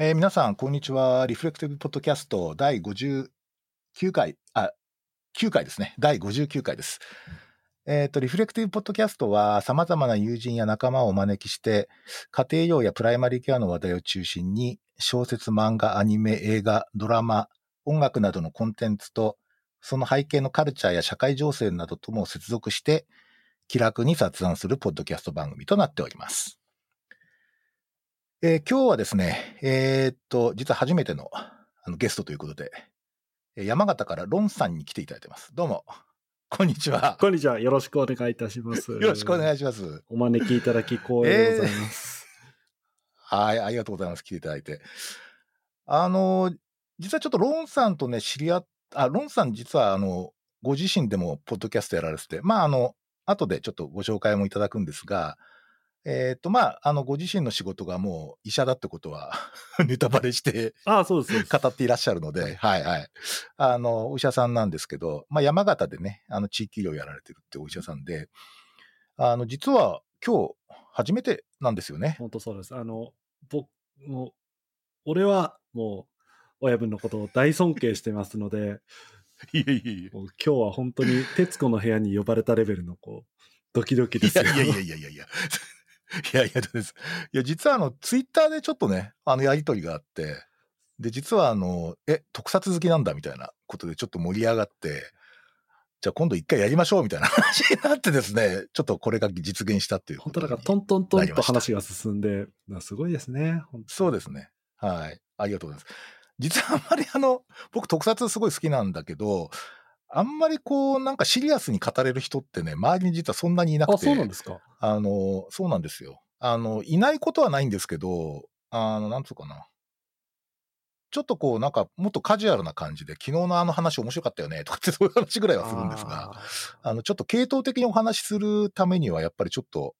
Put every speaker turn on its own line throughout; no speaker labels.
えー皆さん、こんにちは。リフレクティブポッドキャスト第59回、あ、9回ですね。第59回です。えっ、と、リフレクティブポッドキャストは、様々な友人や仲間をお招きして、家庭用やプライマリーケアの話題を中心に、小説、漫画、アニメ、映画、ドラマ、音楽などのコンテンツと、その背景のカルチャーや社会情勢などとも接続して、気楽に雑談するポッドキャスト番組となっております。えー今日はですね、えーっと、実は初めてのあのゲストということで、えー山形からロンさんに来ていただいてます。どうも、こんにちは。
こんにちは。よろしくお願いいたします。
よろしくお願
い
いします。
お招きいただき光栄でございます。
はい、ありがとうございます。来ていただいて。あの、実はちょっとロンさんとね、知り合っあ、ロンさん実はあの、ご自身でもポッドキャストやられてて、まああの、後でちょっとご紹介もいただくんですが、えっ、と、まあ、あの、ご自身の仕事がもう医者だってことは ネタバレして
ああ、そうです。
語っていらっしゃるので、はいはい。あの、お医者さんなんですけど、まあ、山形でね、あの、地域医療やられてるってお医者さんで、あの、実は今日、初めてなんですよね。
本当そうです。あの、僕、もう、俺はもう、親分のことを大尊敬してますので、
いやいやいや。
もう今日は本当に徹子の部屋に呼ばれたレベルの、こう、ドキドキですよ。
いやいやいやいやいやいや。いやいやです。いや、実はあの、ツイッターでちょっとね、あの、やりとりがあって、で、実はあの、え、特撮好きなんだみたいなことでちょっと盛り上がって、じゃあ今度一回やりましょうみたいな 話になってですね、ちょっとこれが実現したっていう
本当なんかトントントンと話が進んで、まあすごいですね。
そうですね。はい。ありがとうございます。実はあんまりあの、僕特撮すごい好きなんだけど、あんまりこう、なんかシリアスに語れる人ってね、周りに実はそんなにいなくて。
あ、そうなんですか？
あの、そうなんですよ。あの、いないことはないんですけど、あの、なんつうかな。ちょっとこう、なんか、もっとカジュアルな感じで、昨日のあの話面白かったよね、とかってそういう話ぐらいはするんですが、
あ
あの、ちょっと系統的にお話しするためには、やっぱりちょっと、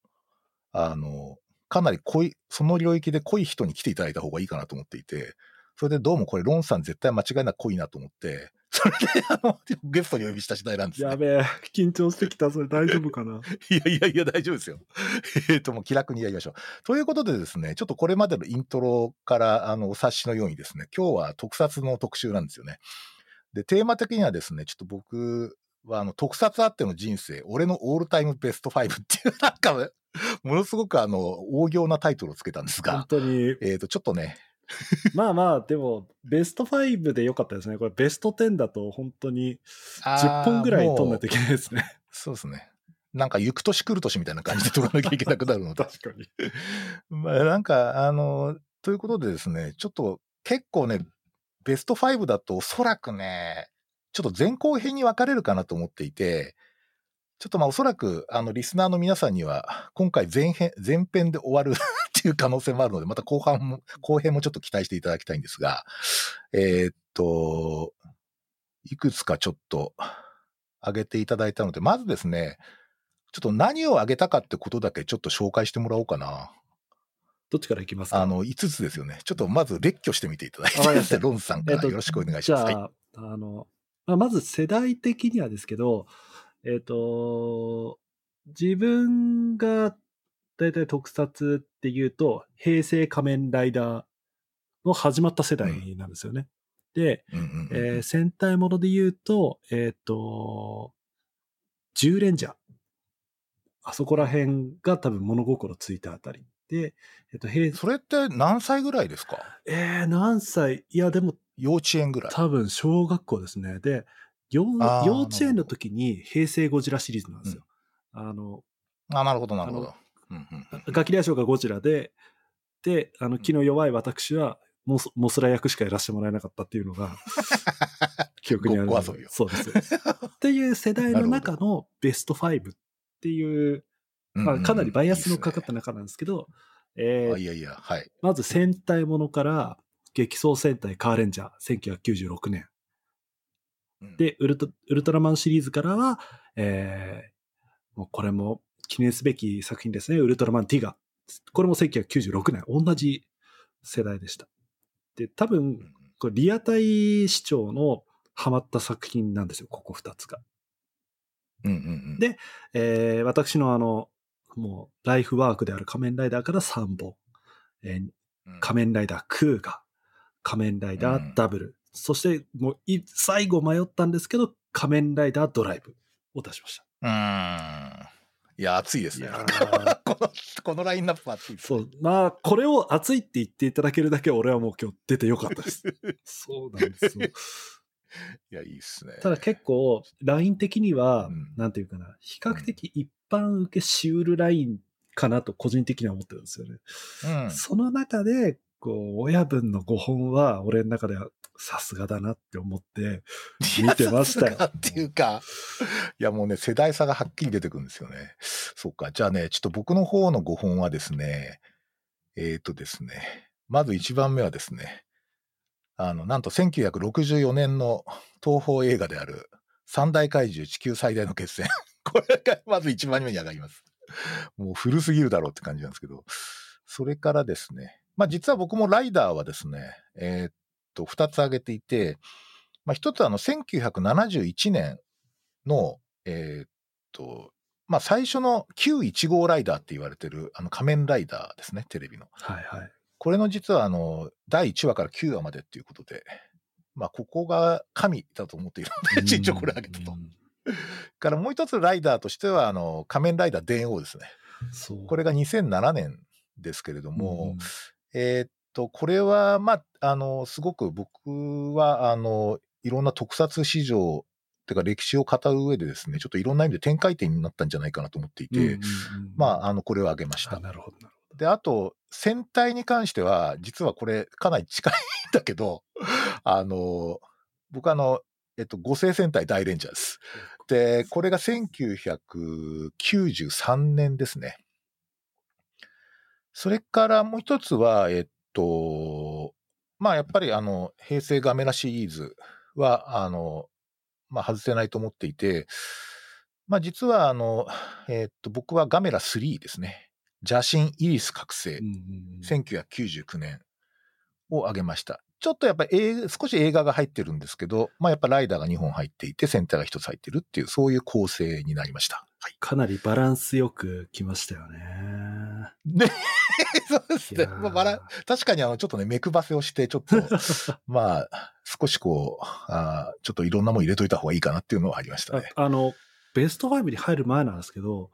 あの、かなり濃い、その領域で濃い人に来ていただいた方がいいかなと思っていて、それでどうもこれ、ロンさん絶対間違いなく濃いなと思って、それで、あの、ゲストにお呼びした次第なんですね
ーや。べえ、緊張してきた。それ大丈夫かな？
いやいやいや、大丈夫ですよ。えっと、もう気楽にやりましょう。ということでですね、ちょっとこれまでのイントロから、あの、お察しのようにですね、今日は特撮の特集なんですよね。で、テーマ的にはですね、ちょっと僕は、あの、特撮あっての人生、俺のオールタイムベスト5っていう、なんか、ものすごくあの、大行なタイトルをつけたんです
本
が、
当に、
えっと、ちょっとね、
まあまあ、でも、ベスト5でよかったですね。これ、ベスト10だと本当に10本ぐらい取んないといけないですね。
そうですね。なんか、行く年来る年みたいな感じで取らなきゃいけなくなるので。
確かに。
まあ、なんか、あの、ということでですね、ちょっと結構ね、ベスト5だとおそらくね、ちょっと前後編に分かれるかなと思っていて、ちょっとまあおそらく、あの、リスナーの皆さんには、今回前編、前編で終わる っていう可能性もあるので、また後半も、後編もちょっと期待していただきたいんですが、えーっと、いくつかちょっと挙げていただいたので、まずですね、ちょっと何を挙げたかってことだけちょっと紹介してもらおうかな。
どっちからいきますか？
あの、5つですよね。ちょっとまず列挙してみていただいて ロンさんか
えっと
らよろしくお願いし
じ
ます。はい。
ゃあ、あの、まあ、まず世代的にはですけど、えっ、と、自分が大体特撮っていうと、平成仮面ライダーの始まった世代なんですよね。で、
うんうんうん
えー戦隊もので言うと、えっ、と、10レンジャー。あそこら辺が多分物心ついたあたり。で、えっ、と、平
それって何歳ぐらいですか？
えー、何歳？いや、でも
幼稚園ぐらい。
多分小学校ですね。で、幼幼稚園の時に平成ゴジラシリーズなんですよ。あの、
あ、なるほど、なるほ
あ
ど。うんうんうん
ガキ大将がゴジラで、で、あの、気の弱い私はモス、モスラ役しかやらせてもらえなかったっていうのが、記憶にある。
ごっこ遊びを
そうです。っていう世代の中のベスト5っていう、まあ、かなりバイアスのかかった中なんですけど、えー
あいやいや、はい。
まず戦隊ものから、激走戦隊カーレンジャー、1996年。
うん、
で、ウルトウルトラマンシリーズからは、えー、もうこれも記念すべき作品ですね。ウルトラマンティガ。これも1996年。同じ世代でした。で、多分
う、ん
これリアタイ視聴のハマった作品なんですよ。ここ2つが。
うんうんうん。
でえー、私のあの、もう、ライフワークである仮面ライダーから3本。えー
うん、
仮面ライダークーガ、仮面ライダ
うん
ーダブル、そしてもうい最後迷ったんですけど、仮面ライダードライブを出しました。
うーん。いや、熱いですね。この、このラインナップは熱いですね。
そう。まあ、これを熱いって言っていただけるだけ俺はもう今日出てよかったです。そうなんですよ。
いや、いいっすね。
ただ結構、ライン的には、
うん
なんていうかな、比較的一般受けしうるラインかなと個人的には思ってるんですよね。
うん。
その中で、こう、親分の5本は、俺の中ではさすがだなって思って、見てましたよ
っていうか、いやもうね、世代差がはっきり出てくるんですよね。そうか。じゃあね、ちょっと僕の方の5本はですね、えっ、とですね、まず1番目はですね、あの、なんと1964年の東宝映画である三大怪獣地球最大の決戦。これがまず1番目に上がります。もう古すぎるだろうって感じなんですけど。それからですね、まあ実は僕もライダーはですね、えーっと、2つ挙げていて、まあ一つはあの1971年の、えーっと、まあ最初の915ライダーって言われてるあの仮面ライダーですね、テレビの。
はいはい。
これの実はあの、第1話から9話までっていうことで、まあここが神だと思っているので、一応これ挙げたと。
うん
からもう一つライダーとしては、あの、仮面ライダー電王ですね。これが2007年ですけれども、
うん
えーっと、これは、まあ、あの、すごく僕は、あの、いろんな特撮市場、てか歴史を語る上でですね、ちょっといろんな意味で展開点になったんじゃないかなと思っていて、
うんうんうん
まあ、あの、これを挙げました。
あなるほど、なるほど。
で、あと、戦隊に関しては、実はこれ、かなり近いんだけど、あの、僕あの、えっと、五星戦隊大レンジャーです。で、これが1993年ですね。それからもう一つは、えっと、まあやっぱりあの、平成ガメラシリーズは、あの、まあ外せないと思っていて、まあ実はあの、えっと、僕はガメラ3ですね。邪神イリス覚醒
うん、うんうん
1999年を挙げました。ちょっとやっぱり少し映画が入ってるんですけど、まあやっぱライダーが2本入っていて、センターが1つ入ってるっていう、そういう構成になりました。はい。
かなりバランスよく来ましたよね。
で、そうですね。まあバラ確かにあの、ちょっとね、目配せをして、ちょっと、まあ、少しこうあー、ちょっといろんなもん入れといた方がいいかなっていうのはありましたね。
ああの、ベスト5に入る前なんですけど、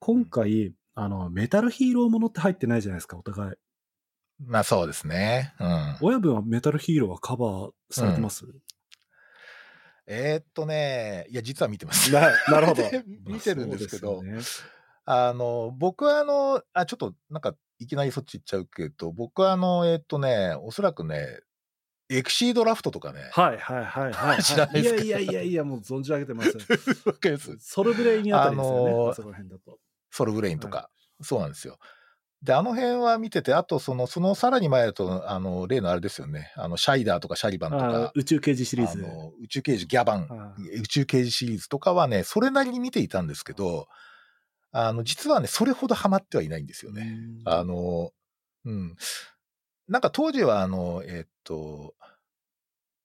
今回、あの、メタルヒーローものって入ってないじゃないですか、お互い。
まあそうですね。うん。
親分はメタルヒーローはカバーされてます、
えーっとね、いや、実は見てます。
ななるほど
見てるんですけど、
そうですよね
あの、僕はあの、あ、ちょっとなんか、いきなりそっち行っちゃうけど、僕はあの、えーっとね、おそらくね、エクシードラフトとかね、
はいはいはいはい、
知らないですか
いやいやいやいや、もう存じ上げてます。
わかります
ソルブレインあたりですよね、
あのー
あそこら辺だと。
ソルブレインとか、そうなんですよ。で、あの辺は見てて、あとその、そのさらに前だと、あの、例のあれですよね、あの、シャイダーとかシャリバンと
あ
か、
宇宙刑事シリーズ
宇宙刑事ギャバン、
あ
宇宙刑事シリーズとかはね、それなりに見ていたんですけど、あの、実はね、それほどハマってはいないんですよね。
うん
あの、うん。なんか当時は、あの、えーっと、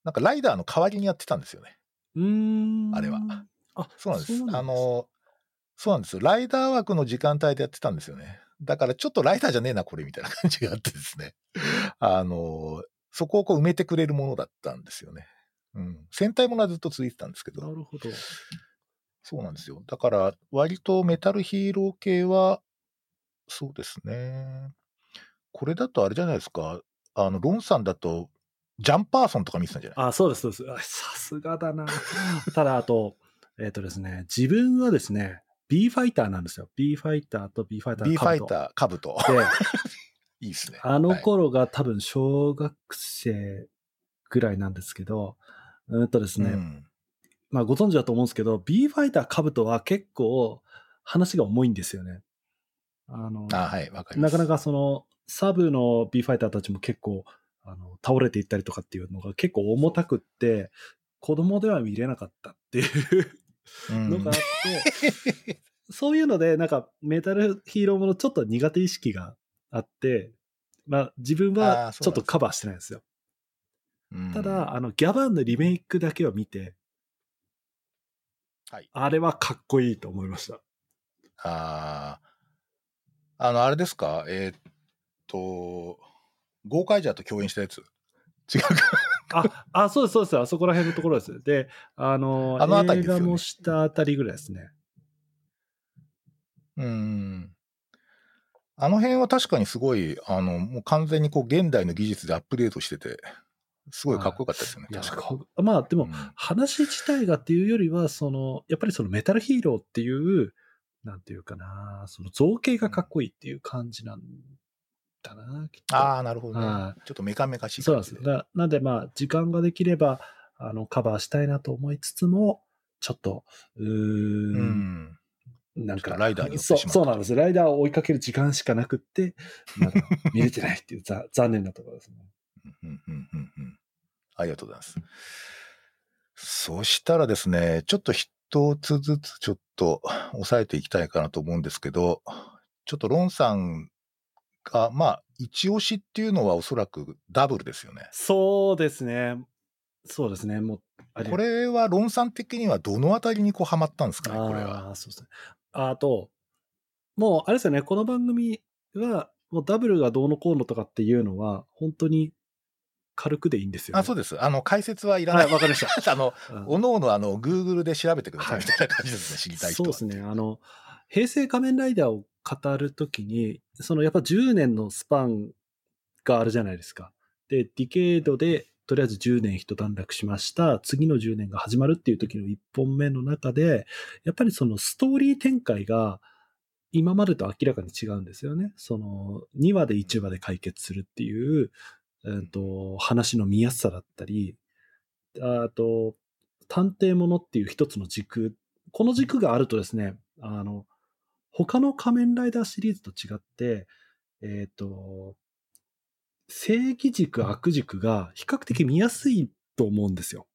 なんかライダーの代わりにやってたんですよね。
うーん
あれは。
あ、
そうなんです。
そう
あの、そうなんですよ。ライダー枠の時間帯でやってたんですよね。だからちょっとライダーじゃねえな、これみたいな感じがあってですね。あの、そこをこう埋めてくれるものだったんですよね。うん。戦隊ものはずっと続いてたんですけど。
なるほど。
そうなんですよ。だから、割とメタルヒーロー系は、そうですね。これだとあれじゃないですか。あの、ロンさんだと、ジャンパーソンとか見てたんじゃない？
あ、そうです、そうです。あさすがだな。ただ、あと、えっ、とですね、自分はですね、B ファイターなんですよ。B ファイターと B ファイター
?B ファイ
ー。
ター、カブト。
で、
いいですね。
あの
はい
頃が多分小学生ぐらいなんですけど、うんとですね、
うん
まあご存知だと思うんですけど、B ファイターカブトは結構話が重いんですよね。あの、
あはい、わかります。
なかなかその、サブの B ファイターたちも結構、あの、倒れていったりとかっていうのが結構重たくって、子供では見れなかったっていう
うん
のがあって、そういうので、なんかメタルヒーローものちょっと苦手意識があって、まあ自分はちょっとカバーしてないんですよ。
うん
ただ、あの、ギャバンのリメイクだけを見て、
はい
あれはかっこいいと思いました。
あーあの、あれですか？えーっと、ゴーカイジャーと共演したやつ？違うか。
あ、あ、そうです、そうです。あそこら辺のところです。で、あの、
あの辺りね
映画もしたあたりぐらいですね。
うん。あの辺は確かにすごい、あの、もう完全にこう現代の技術でアップデートしてて、すごいかっこよかったですよね。確か
こまあ、でも、
うん
話自体がっていうよりは、その、やっぱりそのメタルヒーローっていう、なんていうかな、その造形がかっこいいっていう感じなんだな、きっと。
ああ、なるほどね
は。
ちょっとメカメカしい
そうなんです。だなんで、まあ、時間ができれば、あの、カバーしたいなと思いつつも、ちょっと、うー、
うんん。
なんか、
ライダーに
そうそうなんです。ライダーを追いかける時間しかなくって、まだ見れてないっていう ざ残念なところですね。
うんうんうんうんありがとうございます。そしたらですね、ちょっと一つずつちょっと押さえていきたいかなと思うんですけど、ちょっとロンさんが、まあ、一押しっていうのはおそらくダブルですよね。
そうですね。そうですね。もう、
これはロンさん的にはどのあたりにこうハマったんですかね、これは。
ああ、そうですね。あと、もう、あれですよね、この番組は、もうダブルがどうのこうのとかっていうのは、本当に軽くでいいんですよ、ね。
あ、そうです。あの、解説はいらな。
はいい、わかりました。
あの、
うん
おのおのあの、Google で調べてくださ
はい
いみたいな感じですね、知りたい人は。
そうですね。あの、平成仮面ライダーを語るときに、そのやっぱ10年のスパンがあるじゃないですか。で、ディケードで、とりあえず10年一段落しました。次の10年が始まるっていう時の1本目の中で、やっぱりそのストーリー展開が今までと明らかに違うんですよね。その2話で1話で解決するっていう、うんと話の見やすさだったり、あと、探偵ものっていう一つの軸、この軸があるとですね、あの、他の仮面ライダーシリーズと違って、えっ、と、正義軸、悪軸が比較的見やすいと思うんですよ。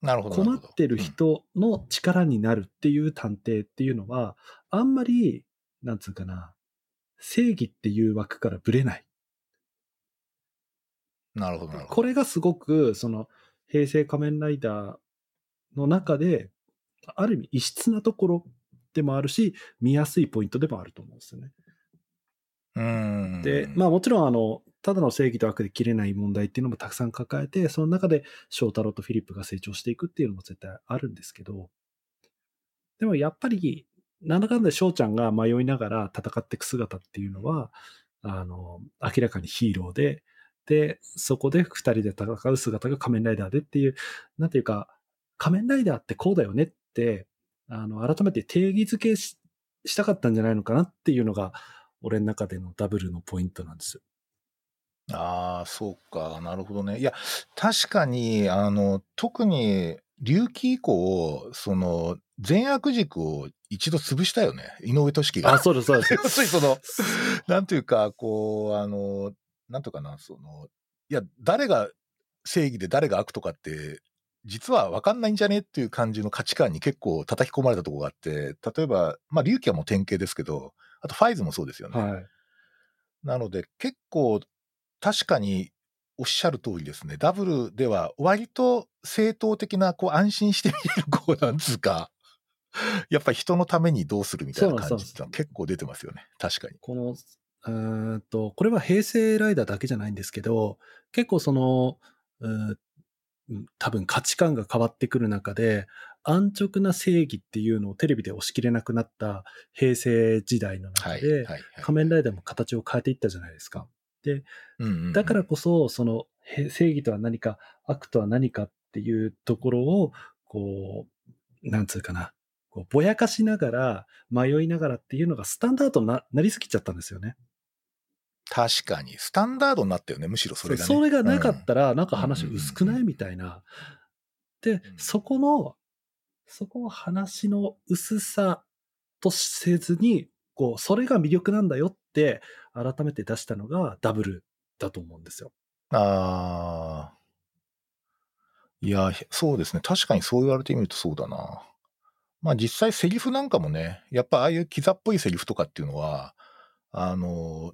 なるほど。
困ってる人の力になるっていう探偵っていうのは、あんまり、なんつうかな、正義っていう枠からぶれない。
なるほど、なるほど。
これがすごく、その、平成仮面ライダーの中で、ある意味異質なところでもあるし、見やすいポイントでもあると思うんですよね。
うーん。
で、まあもちろん、あの、ただの正義と悪で切れない問題っていうのもたくさん抱えて、その中で翔太郎とフィリップが成長していくっていうのも絶対あるんですけど、でもやっぱり、なんだかんだ翔ちゃんが迷いながら戦っていく姿っていうのは、あの、明らかにヒーローで、で、そこで二人で戦う姿が仮面ライダーでっていう、なんていうか、仮面ライダーってこうだよねって、あの、改めて定義づけししたかったんじゃないのかなっていうのが、俺の中でのダブルのポイントなんです。
ああ、そうか。なるほどね。いや、確かに、あの、特に、隆起以降、その、善悪軸を一度潰したよね。井上俊樹が。
あ、そうです、そうです。
要するにその、なんていうか、こう、あの、なんとかな、その、いや、誰が正義で誰が悪とかって、実は分かんないんじゃね？っていう感じの価値観に結構叩き込まれたところがあって、例えば、まあ、隆起はもう典型ですけど、あとファイズもそうですよね。
はい。
なので、結構、確かにおっしゃる通りですね。ダブルでは割と正当的な、こう、安心して見れる、こう、なんつうか、やっぱり人のためにどうするみたいな感じってのは結構出てますよね。確かに。
この、うーんと、これは平成ライダーだけじゃないんですけど、結構その、うん多分価値観が変わってくる中で、安直な正義っていうのをテレビで押し切れなくなった平成時代の
はい。
中で、仮面ライダーも形を変えていったじゃないですか。
うんうんうん
だからこそ、その、へ正義とは何か、悪とは何かっていうところを、こう、なんつうかな、こうぼやかしながら、迷いながらっていうのがスタンダードにななりすぎちゃったんですよね。
確かに。スタンダードになったよね、むしろそれがね。
それがなかっ
うん
たら、なんか話薄くないみたいな。で、そこの、そこを話の薄さとせずに、こう、それが魅力なんだよって、改めて出したのがダブルだと思うんですよ。
ああ。いや、そうですね。確かにそう言われてみるとそうだな。まあ実際セリフなんかもね、やっぱああいうキザっぽいセリフとかっていうのは、あの、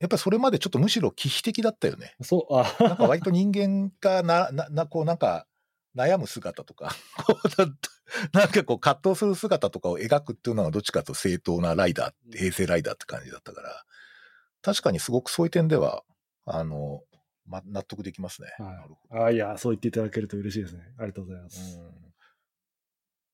やっぱりそれまでちょっとむしろ忌避的だったよね。
そう、あ、
なんか割と人間がな、な、な、こうなんか悩む姿とか、こうななんかこう葛藤する姿とかを描くっていうのがどっちかと正当なライダー、平成ライダーって感じだったから、確かにすごくそういう点では、あの、ま、納得できますね。
はい。あいや、そう言っていただけると嬉しいですね。ありがとうございます。
うん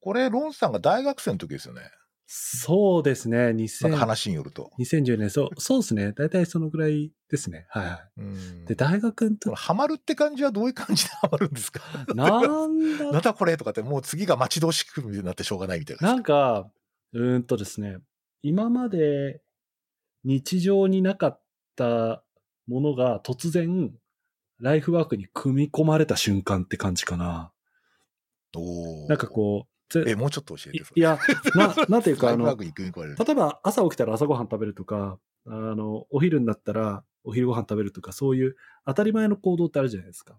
これ、ロンさんが大学生の時ですよね。
そうですね、
なんか
2000
話によると。
2010年、そう、そうですね。大体そのぐらいですね。はいは
うん
い。で、大学の
こ
時
の、ハマるって感じはどういう感じでハマるんですか？
なんだ
なんだこれとかって、もう次が待ち遠しくなってしょうがないみたいな。
なんか、うーんとですね、今まで日常になかったものが突然、ライフワークに組み込まれた瞬間って感じかな。
おー
なんかこう、ぜ
え、もうちょっと教えて。
いいや、な、なんていうか、あの。例えば朝起きたら朝ごはん食べるとか、あの、お昼になったらお昼ご飯食べるとか、そういう当たり前の行動ってあるじゃないですか。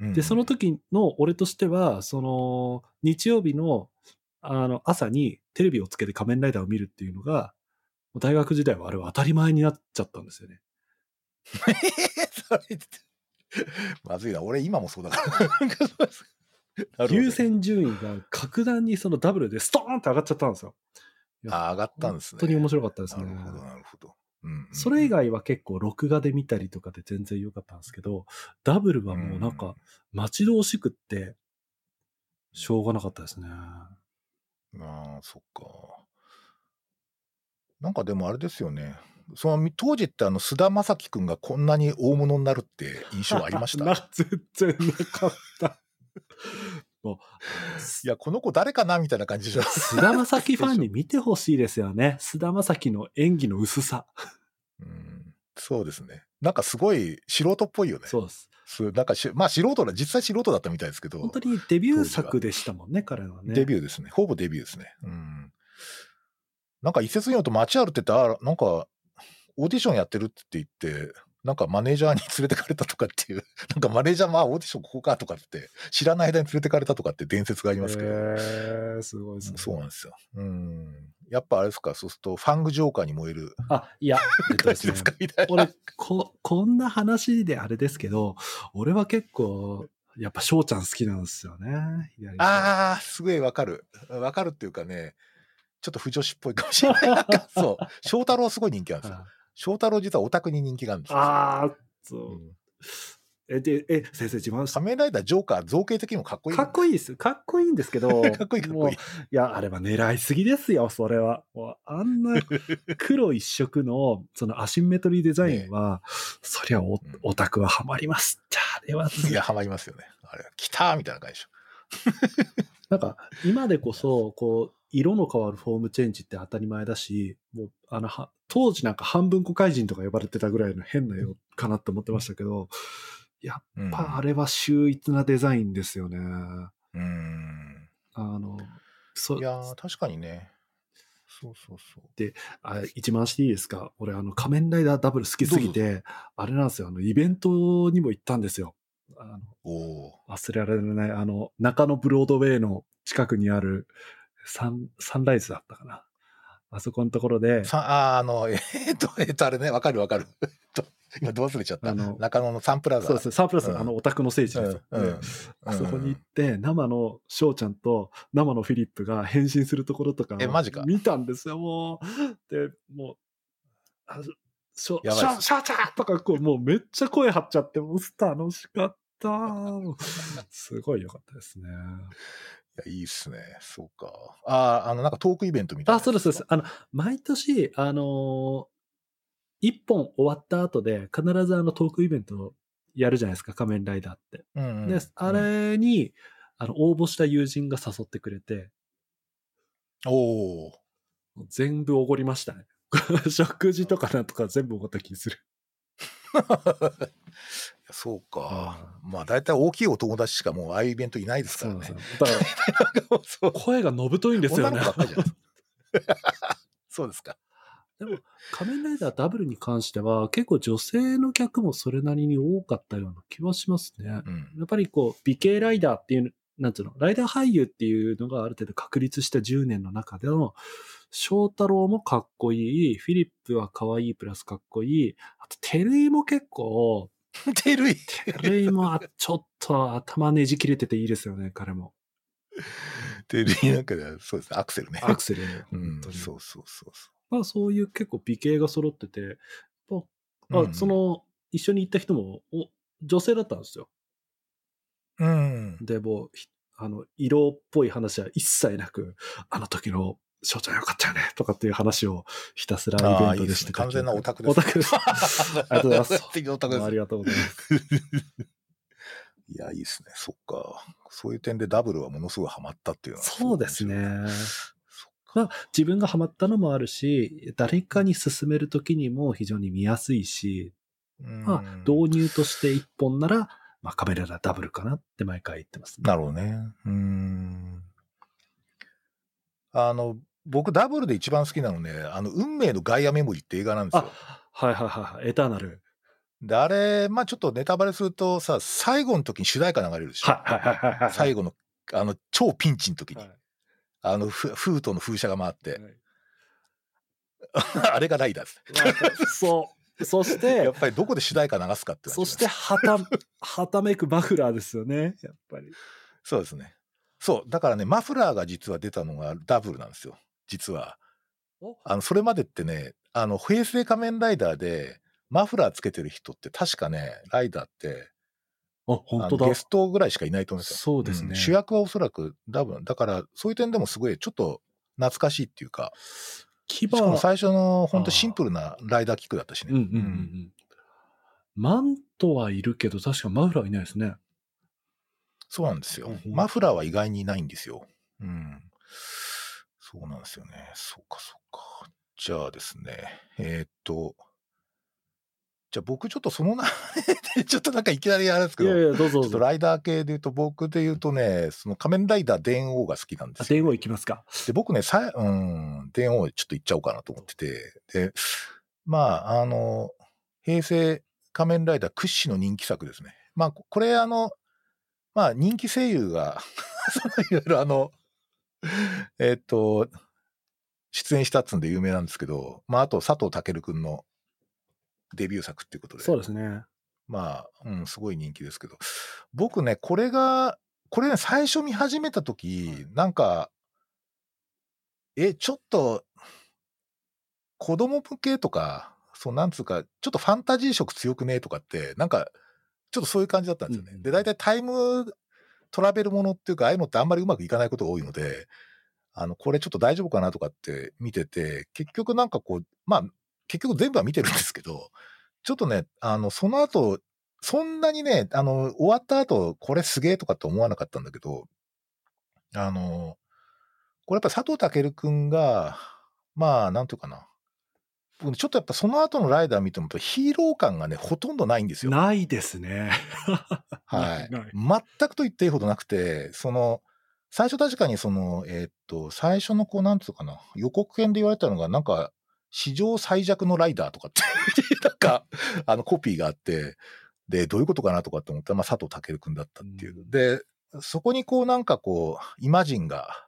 うん
で、その時の俺としては、その、日曜日の、あの、朝にテレビをつけて仮面ライダーを見るっていうのが、大学時代はあれは当たり前になっちゃったんですよね。
まずいな。俺今もそうだから。
優先順位が格段にそのダブルでストーンって上がっちゃったんですよ。
あ、上がったんですね。
本当に面白かったですね。
なるほど、なるほど。うんうん
それ以外は結構録画で見たりとかで全然良かったんですけど、ダブルはもうなんか、待ち遠しくって、しょうがなかったですね。
うんああ、そっか。なんかでもあれですよね。その当時ってあの菅田将暉君がこんなに大物になるって印象ありました？
な全然なかった。もう、
いや、この子誰かなみたいな感じでしょ。
菅田将暉ファンに見てほしいですよね。菅田将暉の演技の薄さ。
うん、そうですね。なんかすごい素人っぽいよね。
そうです。
なんかし、まあ素人だ、実際素人だったみたいですけど、
本当にデビュー作でしたもんね、彼はね。
デビューですね。ほぼデビューですね。うん。なんか一説によると街歩ってて、あなんかオーディションやってるって言って、なんかマネージャーに連れてかれたとかっていう、なんかマネージャー、まあオーディションここかとかって、知らない間に連れてかれたとかって伝説がありますけど、
へーすごいですね。
そうなんですよ。うん。やっぱあれですか、そうするとファングジョーカーに燃える
あ、いや、えっとですね
感じですかみたいな。
俺、こ、こんな話であれですけど、俺は結構、やっぱ翔ちゃん好きなんですよね。
ああ、すごいわかる。わかるっていうかね、ちょっと不女子っぽいかもしれない。そう。翔太郎すごい人気なんですよ。
あ
翔太郎実はオタクに人気があるんですよ。
あー、そうう。
ん
え、で、え、先生自慢し
仮面ライダージョーカー造形的にもかっこいい。
かっこいいです。かっこいいんですけど、
かっこいいかっこいい
いや、あれは狙いすぎですよ、それは。あんな 黒一色の、そのアシンメトリーデザインは、そりゃオタクはハマりますって、あれは。
いや、ハマりますよね。あれ、来たーみたいな感じでしょ。
なんか、今でこそ、こう、色の変わるフォームチェンジって当たり前だし、もう、あの、は当時なんか半分古怪人とか呼ばれてたぐらいの変な色かなって思ってましたけど、やっ
うん
ぱあれは秀逸なデザインですよね。
うん。
あの、そ
いやー、確かにね。そうそうそう。
あ一番していいですか？俺、あの、仮面ライダーダブル好きすぎて、あれなんですよ、あの、イベントにも行ったんですよ。あの。忘れられない、あの、中野ブロードウェイの近くにあるサン、サンライズだったかな。あそこのところで、
さあー、あの、えーっと、えーっと、あれね、わかるわかる。えっと今、どう忘れちゃった。
あの
中野のサンプラザ。
そうですね、サンプラス、
うん
あの、オタクの聖地ですよ。
うんうん
であそこに行って、生の翔ちゃんと生のフィリップが変身するところとか、
えマジか
見たんですよ、もう。で、もう、あしょ、しょ、しょちゃんとか、こう、もうめっちゃ声張っちゃって、もう楽しかった。すごい良かったですね。
いや、いいっすね。そうか。ああ、あの、なんかトークイベントみたいな。
あ、そうです、そうです。あの、毎年、あのー一本終わった後で、必ずあのトークイベントをやるじゃないですか、仮面ライダーって。
うんうん。
で、あれに、あの、応募した友人が誘ってくれて、
おお。
全部おごりましたね。食事とかなんとか全部おごった気する。
そうか。まあ、大体大きいお友達しかもうああいうイベントいないですからね。
だから、声がのぶといんですよね。
そうですか。
でも、仮面ライダーダブルに関しては、結構女性の客もそれなりに多かったような気はしますね。
うん。
やっぱりこう、美形ライダーっていう、なんつうの、ライダー俳優っていうのがある程度確立した10年の中での、翔太郎もかっこいい、フィリップは可愛いプラスかっこいい、あと、テルイも結構、
てるい。
テルイもあちょっと頭ねじ切れてていいですよね、彼も。
てるいなんか、そうですね。アクセルね。
アクセル、
うん
本当。に。
そうそうそうそ
まあそういう結構美形が揃ってて、ま
う。
あ、
うん
そ、の、一緒に行った人もお女性だったんですよ。
うん。
で、もあの、色っぽい話は一切なく、あの時の翔ちゃんよかったよねとかっていう話をひたすらイベン
ああ、いいでね。
トですしてた
完全なオタクです。
オタクです。ありがとうございます
す
ありがとうございます。
いや、いいですね。そっか。そういう点でダブルはものすごいハマったっていうのは
そうですね。まあ、自分がハマったのもあるし、誰かに勧めるときにも非常に見やすいし、まあ、導入として一本なら、まあ、カメラダダブルかなって毎回言ってますね。
なるほどね。うーん。あの、僕、ダブルで一番好きなのね、あの、運命のガイアメモリって映画なんですよ。
あ、はいはいはいはい。エターナル。
で、あれ、まあちょっとネタバレするとさ、最後の時に主題歌流れるでしょ。
はいはいはいはいはい。
最後の、あの、超ピンチの時に。
はい
あの、フフートの風車が回って。
はい
あれがライダーです。
そう。そし
や
て
っ、ぱりどこで主題歌流すかって
そして、はた、はためくマフラーですよね。やっぱり。
そうですね。そう。だからね、マフラーが実は出たのがダブルなんですよ。実は。
お
あの、それまでってね、あの、平成仮面ライダーで、マフラーつけてる人って確かね、ライダーって、
あ、本当だ
ゲ。ストぐらいしかいないと思うんですよ。
そうですね
ん主役はおそらくダブル。だから、そういう点でもすごいちょっと懐かしいっていうか、
牙
しかも最初の本当シンプルなライダーキックだったしね。
うんうんうんうん。マントはいるけど、確かマフラーはいないですね。
そうなんですよマフラーは意外にいないんですよ。うん。そうなんですよね。そうか、そうか。じゃあですね。えーっと、じゃあ僕ちょっとその流れで、ちょっとなんかいきなりあれですけど、
いやいや、どうぞ
ちょっと。ライダー系で言うと、僕で言うとね、その仮面ライダー電王が好きなんで
あ、
すよ。
電話行きますか。
で、僕ね、さうん、電王ちょっと言っちゃおうかなと思ってて、で、まあ、あの、平成仮面ライダー屈指の人気作ですね。まあ、ここれ、あの、まあ、人気声優が、そのいろいろあの、えっと、出演したっつうんで有名なんですけど、まあ、あと佐藤健くんのデビュー作っていうことで、
そうですね。
まあ、うん、すごい人気ですけど、僕ね、これが、これね、最初見始めたとき、なんか、え、ちょっと、子供向けとか、そう、なんつうか、ちょっとファンタジー色強くねとかって、なんか、ちょっとそういう感じだったんですよね。
うんうん
で、大体タイムトラベルものっていうか、ああいうのってあんまりうまくいかないことが多いので、あの、これちょっと大丈夫かなとかって見てて、結局なんかこう、まあ、結局全部は見てるんですけど、ちょっとね、あの、その後、そんなにね、あの、終わった後、これすげえとかって思わなかったんだけど、あの、これやっぱ佐藤健くんが、まあ、なんていうかな。ちょっとやっぱその後のライダー見ても、ヒーロー感がね、ほとんどないんですよ。
ないですね。
は
い。
全くと言っていいほどなくて、その、最初確かにその、えーっと、最初のこう、なんつうかな、予告編で言われたのが、なんか、史上最弱のライダーとかって、なんか、あの、コピーがあって、で、どういうことかなとかって思ったら、まあ、佐藤健くんだったっていう。
うん
で、そこにこう、なんかこう、イマジンが、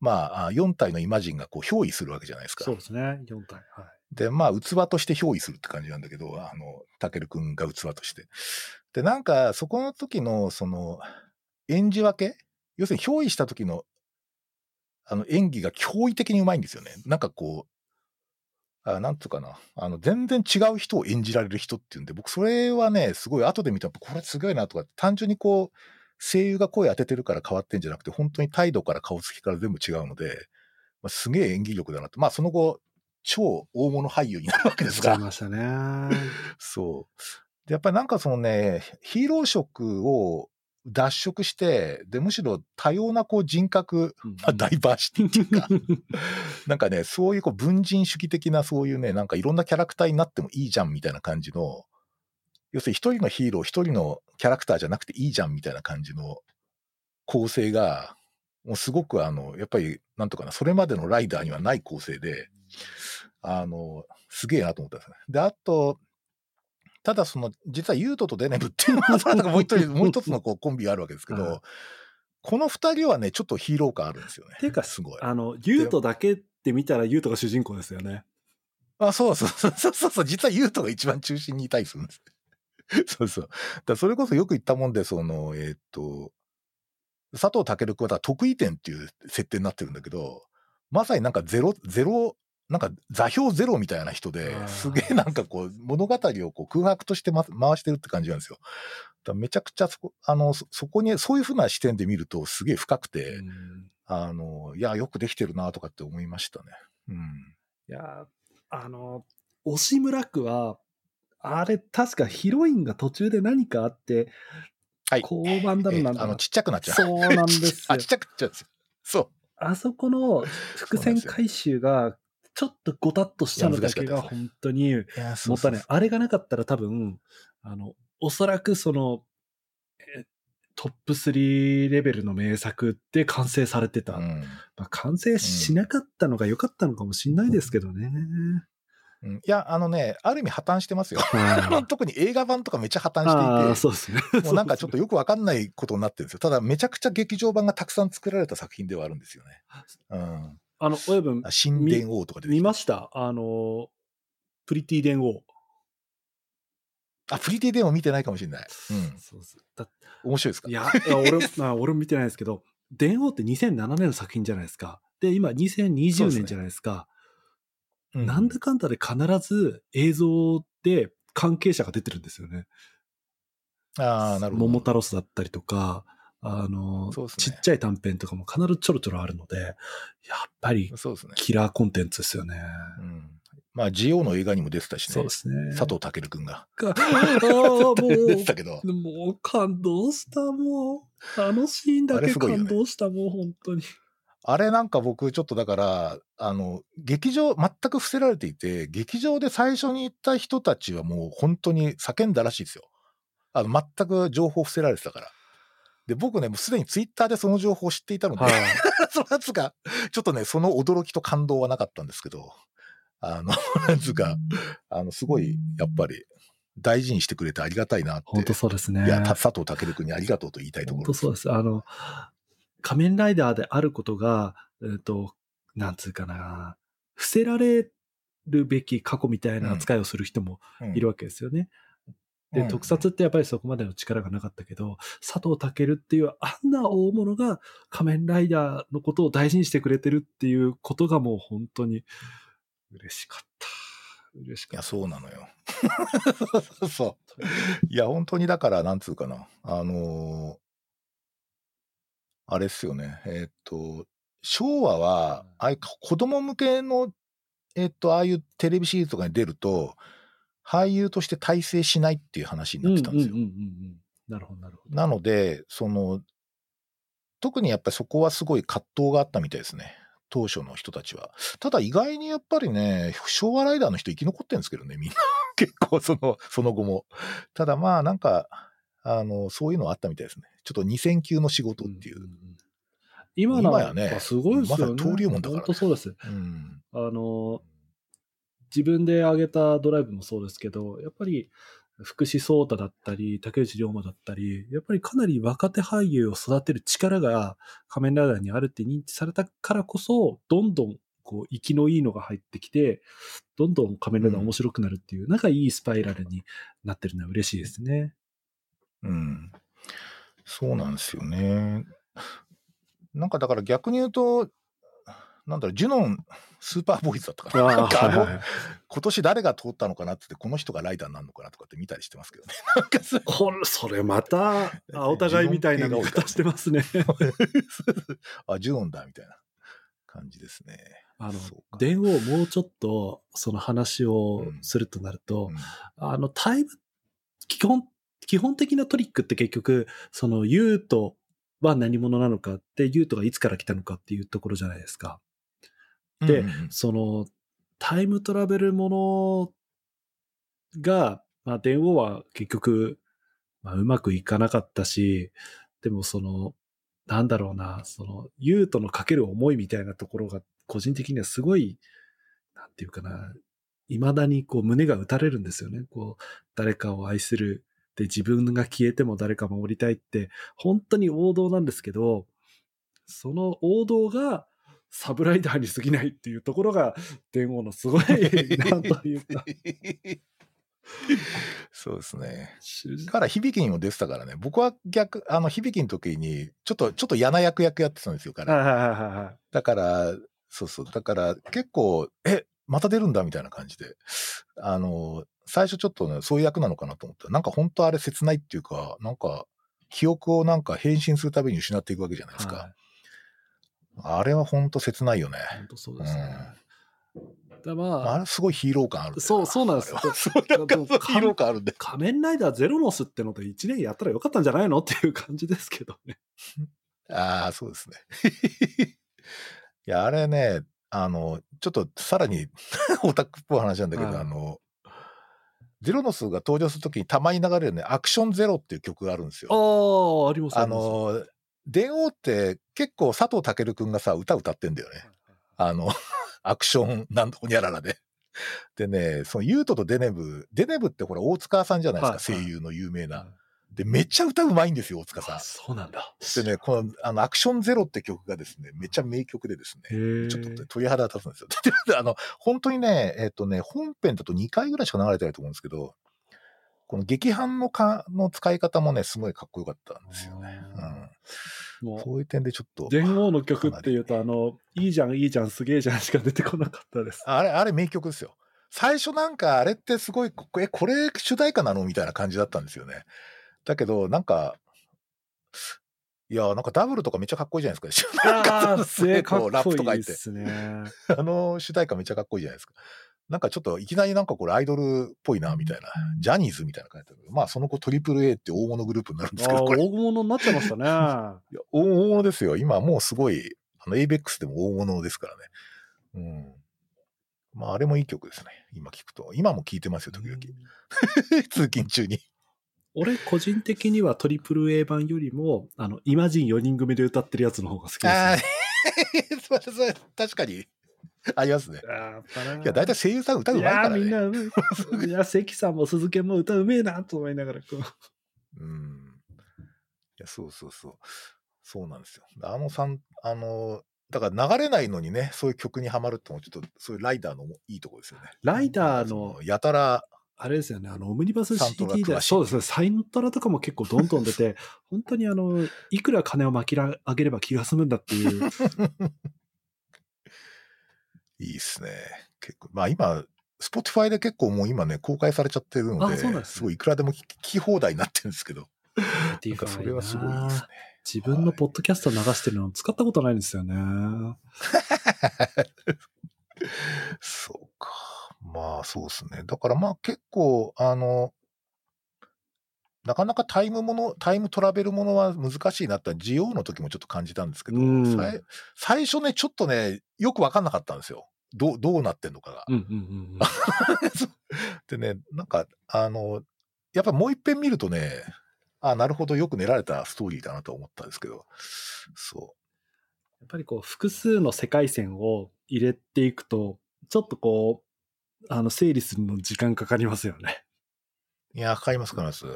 まあ、4体のイマジンがこう、憑依するわけじゃないですか。
そうですね。4体。はい。
で、まあ、器として憑依するって感じなんだけど、あの、たけるくんが器として。で、なんか、そこの時の、その、演じ分け？要するに憑依した時の、あの、演技が驚異的にうまいんですよね。なんかこう、あなんつうかな、あの、全然違う人を演じられる人っていうんで、僕、それはね、すごい後で見たら、これすごいなとか、単純にこう、声優が声当ててるから変わってんじゃなくて、本当に態度から顔つきから全部違うので、まあ、すげえ演技力だなと。まあ、その後、超大物俳優になるわけですが
使い。ましたね。
そう。で、やっぱりなんかそのね、ヒーロー色を脱色して、で、むしろ多様なこう人格、まあ、ダイバーシティっていうか、なんかね、そういうこう文人主義的なそういうね、なんかいろんなキャラクターになってもいいじゃんみたいな感じの、要するに一人のヒーロー、一人のキャラクターじゃなくていいじゃんみたいな感じの構成が、もうすごくあの、やっぱり、なんとかな、それまでのライダーにはない構成で、あの、すげえなと思ったんですね。で、あと、ただその、実はユートとデネブっていうのは、かもう一人、もう一つのこうコンビがあるわけですけど、
はい
この二人はね、ちょっとヒーロー感あるんですよね。
ていうか
すごい。
あの、ユートだけって見たらユートが主人公ですよね。
あ、そうそうそうそうそうそう、実はユートが一番中心にいたりするんです。そうそう。だそれこそよく言ったもんで、その、えーっと、佐藤健君は得意点っていう設定になってるんだけど、まさになんかゼロ、ゼロなんか座標ゼロみたいな人ですげえなんかこう物語をこう空白として、ま、回してるって感じなんですよ。だめちゃくちゃそこ、あの、そそこに、そういうふうな視点で見るとすげえ深くて、
うん
あの、いや、よくできてるなとかって思いましたね。うん。
いや、あの、押村区は、あれ、確かヒロインが途中で何かあって、
はい。
交番だろ
え
なんだろ
ーあの、ちっちゃくなっちゃう。
そうなんです
あ、
よ
ちっ。ちゃくなっちゃうんですよ。そう。
あそこの伏線回収が、ちょっとごたっとしたのだけが本当にもったいない。あれがなかったら多分、あの、おそらくその、えトップ3レベルの名作で完成されてた。
うん
まあ、完成しなかったのが良かったのかもしれないですけどね。
うんいや、あのね、ある意味破綻してますよ。
あ
特に映画版とかめっちゃ破綻
あー、
して
そうですね。
いて、もうなんかちょっと
よ
よくわかんないことになってるんですよ。ただ、めちゃくちゃ劇場版がたくさん作られた作品ではあるんですよね。うん。
あの、親分
あ、神殿王とかで
見ました？あの、プリティ伝王。
あ、プリティデンを見てないかもしれない。うん。
そうそうだ
面白いですか？
いや、いや俺、まあ、俺も見てないですけど、電王って2007年の作品じゃないですか。で、今2020年じゃないですか。
う
なんだかんだで必ず映像で関係者が出てるんですよね。
ああ、なるほど。
桃太郎だったりとか、あの、
ね
ちっちゃい短編とかも必ずちょろちょろあるので、やっぱり
そうですね。
キラーコンテンツですよね。
うん。まあ、ジオの映画にも出てたしね。
そうですね。
佐藤健くんが。
か ああ、も
出てたけど。
う、もう感動した、もう。あのシーンだけ
すごいよね
感動した、もう本当に。
あれなんか僕ちょっとだから、あの、劇場、全く伏せられていて、劇場で最初に行った人たちはもう本当に叫んだらしいですよ。あの、全く情報伏せられてたから。で、僕ね、もうすでにツイッターでその情報を知っていたので、
はい。
そのやつが、ちょっとね、その驚きと感動はなかったんですけど、あの、やつが、あの、すごい、やっぱり、大事にしてくれてありがたいなって。
本当そうですね。
いや、た佐藤健君にありがとうと言いたいところ
本当そうです。あの、仮面ライダーであることが、えっ、と、なんつうかな、伏せられるべき過去みたいな扱いをする人もいるわけですよね。で、
うん
特撮ってやっぱりそこまでの力がなかったけど、佐藤健っていうあんな大物が仮面ライダーのことを大事にしてくれてるっていうことがもう本当に嬉しかった。嬉し
いや、
かった。
そうなのよ。そう。いや、本当にだから、なんつうかな。あのーあれっすよね。えーっと、昭和は、ああいう子供向けの、えーっと、ああいうテレビシリーズとかに出ると、俳優として大成しないっていう話になってたんですよ。
なるほど、なるほど。
なので、その、特にやっぱりそこはすごい葛藤があったみたいですね。当初の人たちは。ただ意外にやっぱりね、昭和ライダーの人生き残ってるんですけどね、みんな。結構その、その後も。ただまあなんか、あの、そういうのはあったみたいですね。ちょっと2000級の仕事っていう。
んんん今の
今やね
はすごいですよね。
まさに登竜門だからね
本当そうです。
うん。
あの、自分で上げたドライブもそうですけど、やっぱり福士蒼太だったり、竹内涼真だったり、やっぱりかなり若手俳優を育てる力が仮面ライダーにあるって認知されたからこそ、どんどんこう、生きのいいのが入ってきて、どんどん仮面ライダー面白くなるっていう、なんかいいスパイラルになってるのは嬉しいですね。
うん。そうなんですよね。なんかだから逆に言うと、なんだろう、ジュノンスーパーボーイズだったかな。なんかあの、
はいはい
今年誰が通ったのかなってって、この人がライダーになるのかなとかって見たりしてますけどね。そ
れ、また、あお互いみたいな見方してますね。
あ、ジュノンだみたいな感じですね。
あの電王もうちょっとその話をするとなると、
うん
あの、タイム、基本、基本的なトリックって結局、その、ユートは何者なのかって、ユートがいつから来たのかっていうところじゃないですか。で
うんうんうん
その、タイムトラベルものが、まあ、電王は結局、まあ、うまくいかなかったし、でもその、なんだろうな、その、ユートのかける思いみたいなところが、個人的にはすごい、なんていうかな、未だにこう胸が打たれるんですよね。こう、誰かを愛する。で、自分が消えても誰か守りたいって、本当に王道なんですけど、その王道がサブライダーに過ぎないっていうところが、電王のすごい、なんというか、
そうですね。から響きにも出てたからね。僕は逆、あの、響きの時に、ちょっと、ちょっと嫌な役役やってたんですよ、彼。だから、そうそう。だから、結構、え、また出るんだみたいな感じで、あの、最初ちょっとね、そういう役なのかなと思ったら、なんか本当あれ切ないっていうか、なんか、記憶をなんか変身するたびに失っていくわけじゃないですか。
はい
あれは本当切ないよね。
本当そうですね。だまあ、
あれすごいヒーロー感ある
そうそうなんですよ
ヒーロー感あるんで。
仮面ライダーゼロノスってので1年やったらよかったんじゃないのっていう感じですけどね。
ああ、そうですね。いや、あれね、あの、ちょっとさらに オタクっぽい話なんだけど、
はい
あの、ゼロノスが登場するときにたまに流れるね、アクションゼロっていう曲があるんですよ。
ああ、あります
あの、電王って結構佐藤健くんがさ、歌歌ってんだよね。あの、アクションなんほにゃららで。でね、そのユートとデネブ、デネブってほら大塚さんじゃないですか、
はいはい
声優の有名な。
はい
で、めっちゃ歌うまいんですよ、大塚さん
あ。そうなんだ。
でね、この、あの、アクションゼロって曲がですね、めっちゃ名曲でですね、ちょっとね鳥肌立つんですよ。であの、本当にね、えっ、とね、本編だと2回ぐらいしか流れてないと思うんですけど、この劇伴のかの使い方もね、すごいかっこよかったんですよね。うん。
もう、
そういう点でちょっと、
電王の曲っていうと、あの、いいじゃん、いいじゃん、すげえじゃんしか出てこなかったです。
あれ、あれ名曲ですよ。最初なんかあれってすごい、こえ、これ主題歌なの？みたいな感じだったんですよね。だけど、なんか、いや、なんかダブルとかめっちゃかっこいいじゃないですか。
ああ、
すごい
かっ
こうラップとか言って。
ね。
あの主題歌めっちゃかっこいいじゃないですか。なんかちょっといきなりなんかこれアイドルっぽいな、みたいな。ジャニーズみたいな感じだけど、まあその子トリプル A って大物グループになるんですけど、これ。い
大物になっちゃいましたね。
や大物ですよ。今もうすごい、あの、ABEX でも大物ですからね。うん。まああれもいい曲ですね。今聞くと。今も聴いてますよ、時々。通勤中に。
俺、個人的にはトリプル A 版よりも、あの、イマジン4人組で歌ってるやつの方が好きです、ね。
あ 確かに。ありますね。
い
や、大体声優さん歌う
い
まいからね。
やーみんな 関さんも鈴木も歌うめえなと思いながら、こう。
うん。いや、そうそうそう。そうなんですよ。あのさん、あの、だから流れないのにね、そういう曲にはまるってのもちょっと、そういうライダーのいいとこですよね。
ライダー
そ
の、
やたら、
あれですよね、あの、オムニバス CD で、そうですね、サイントラとかも結構どんどん出て、本当にあの、いくら金を巻き上げれば気が済むんだっていう。
いいっすね。結構、まあ今、 Spotifyで結構もう今ね、公開されちゃってるので、
すね
すごいいくらでも聞き放題になってるんですけど、
っていうか
なんかそれはすごいですね。
自分のポッドキャスト流してるの使ったことないんですよね。
そうか。まあそうですね。だからまあ結構、あの、なかなかタイムもの、タイムトラベルものは難しいなって、ジオウの時もちょっと感じたんですけど、最初ね、ちょっとね、よくわかんなかったんですよ。どう、どうなってんのかが。でね、なんか、あの、やっぱもう一遍見るとね、あなるほど、よく練られたストーリーだなと思ったんですけど、そ
やっぱりこう、複数の世界線を入れていくと、ちょっとこう、あの、整理するの時間かかりますよね。
う。いや、かかりますからです。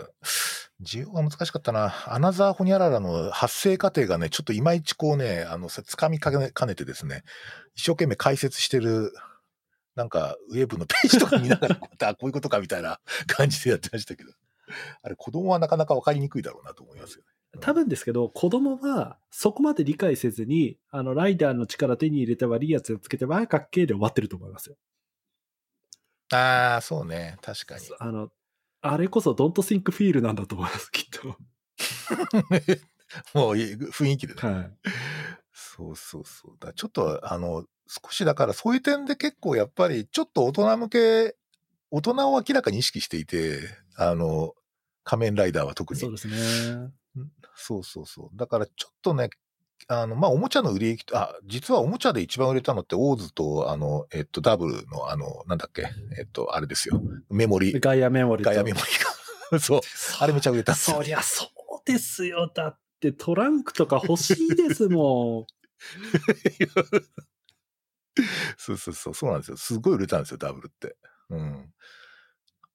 需要が難しかったな。アナザーホニャララの発生過程がね、ちょっといまいちこうね、あの、さ掴みかねかねてですね、一生懸命解説してる、なんか、ウェブのページとか見ながら、あこういうことかみたいな 感じでやってましたけど。あれ、子供はなかなかわかりにくいだろうなと思いますよね。
多分ですけど、子供はそこまで理解せずに、あの、ライダーの力手に入れて悪いやつをつけて、わあ、かっけえで終わってると思いますよ。
ああ、そうね。確かに。
あの、あれこそ Don't Think Feel なんだと思います、きっと。
もういい雰囲気でね。
はい。
そうそうそう。だちょっと、あの、少しだからそういう点で結構やっぱりちょっと大人向け、大人を明らかに意識していて、あの、仮面ライダーは特に。
そうですね。
そうそうそう。だからちょっとね、あの、まあ、おもちゃの売り行きと、あ、実はおもちゃで一番売れたのって、オーズと、あの、えっと、ダブルの、あの、なんだっけ、えっと、あれですよ。メモリ、
ガイアメモリと
ガイアメモリが。そう。あれめちゃ売れた
そりゃそうですよ。だってトランクとか欲しいですも
そうそうそう、そうなんですよ。すごい売れたんですよ、ダブルって。うん。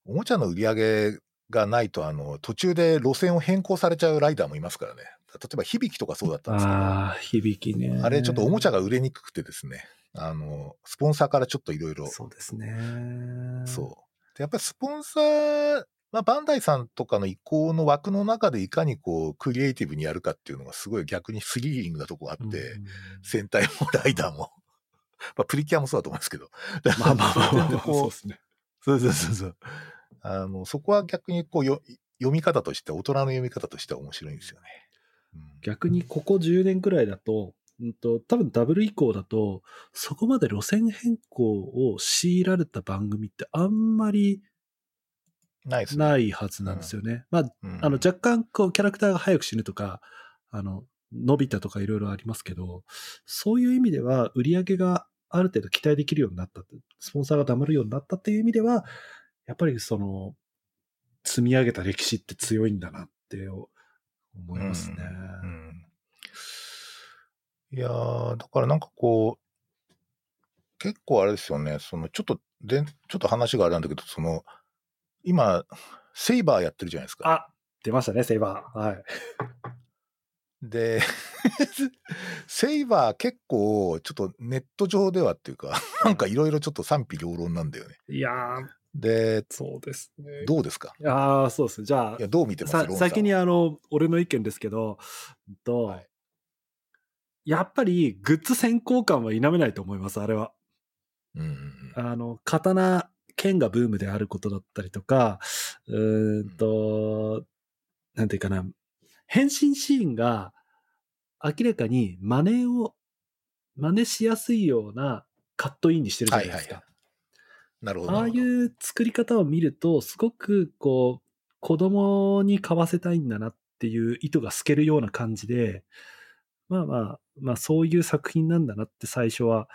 おもちゃの売り上げがないと、あの、途中で路線を変更されちゃうライダーもいますからね。例えば、響きとかそうだった
ん。
んですけど、あ
ああ、響きね。
れちょっとおもちゃが売れにくくてですね、あの、スポンサーからちょっといろいろ、
そうですね。
そう。でやっぱりスポンサー、まあ、バンダイさんとかの意向の枠の中でいかにこう、クリエイティブにやるかっていうのがすごい逆にスリリングなとこあって、
うん
戦隊もライダーも。まあ、プリキュアもそうだと思うんですけど。
まあまあまあまあまあ、
こ
そうですね。
そうそうそうそう。あの、そこは逆にこうよ読み方として、大人の読み方としては面白いんですよね。うん
逆にここ10年くらいだと、うんと、多分ダブル以降だと、そこまで路線変更を強いられた番組ってあんまり
ない。
ないはずなんですよね。まあ、
うん
あの、若干、こう、キャラクターが早く死ぬとか、あの、伸びたとかいろいろありますけど、そういう意味では、売り上げがある程度期待できるようになったスポンサーが黙るようになったっていう意味では、やっぱりその、積み上げた歴史って強いんだなって思いますね。
うんいやー、だからなんかこう、結構あれですよね、そのちょっと、でんちょっと話があれなんだけど、その、今、セイバーやってるじゃないですか。
あ出ましたね、セイバー。はい。
で、セイバー結構、ちょっとネット上ではっていうか、なんかいろいろちょっと賛否両論なんだよね。
いやー、
で、
そうですね。
どうですか？
いやーそうですね。じゃあ
いや、、どう見てます
さ
ロンさん
先にあの、俺の意見ですけど、うんと、
はい
やっぱりグッズ先行感は否めないと思います、あれは。
うんうん
あの、刀、剣がブームであることだったりとか、うーんと、なんていうかな、変身シーンが明らかに真似を、真似しやすいようなカットインにしてるじゃないですか。
はいなるほど。
ああいう作り方を見ると、すごくこう、子供に買わせたいんだなっていう意図が透けるような感じで、まあまあ、まあそういう作品なんだなって最初は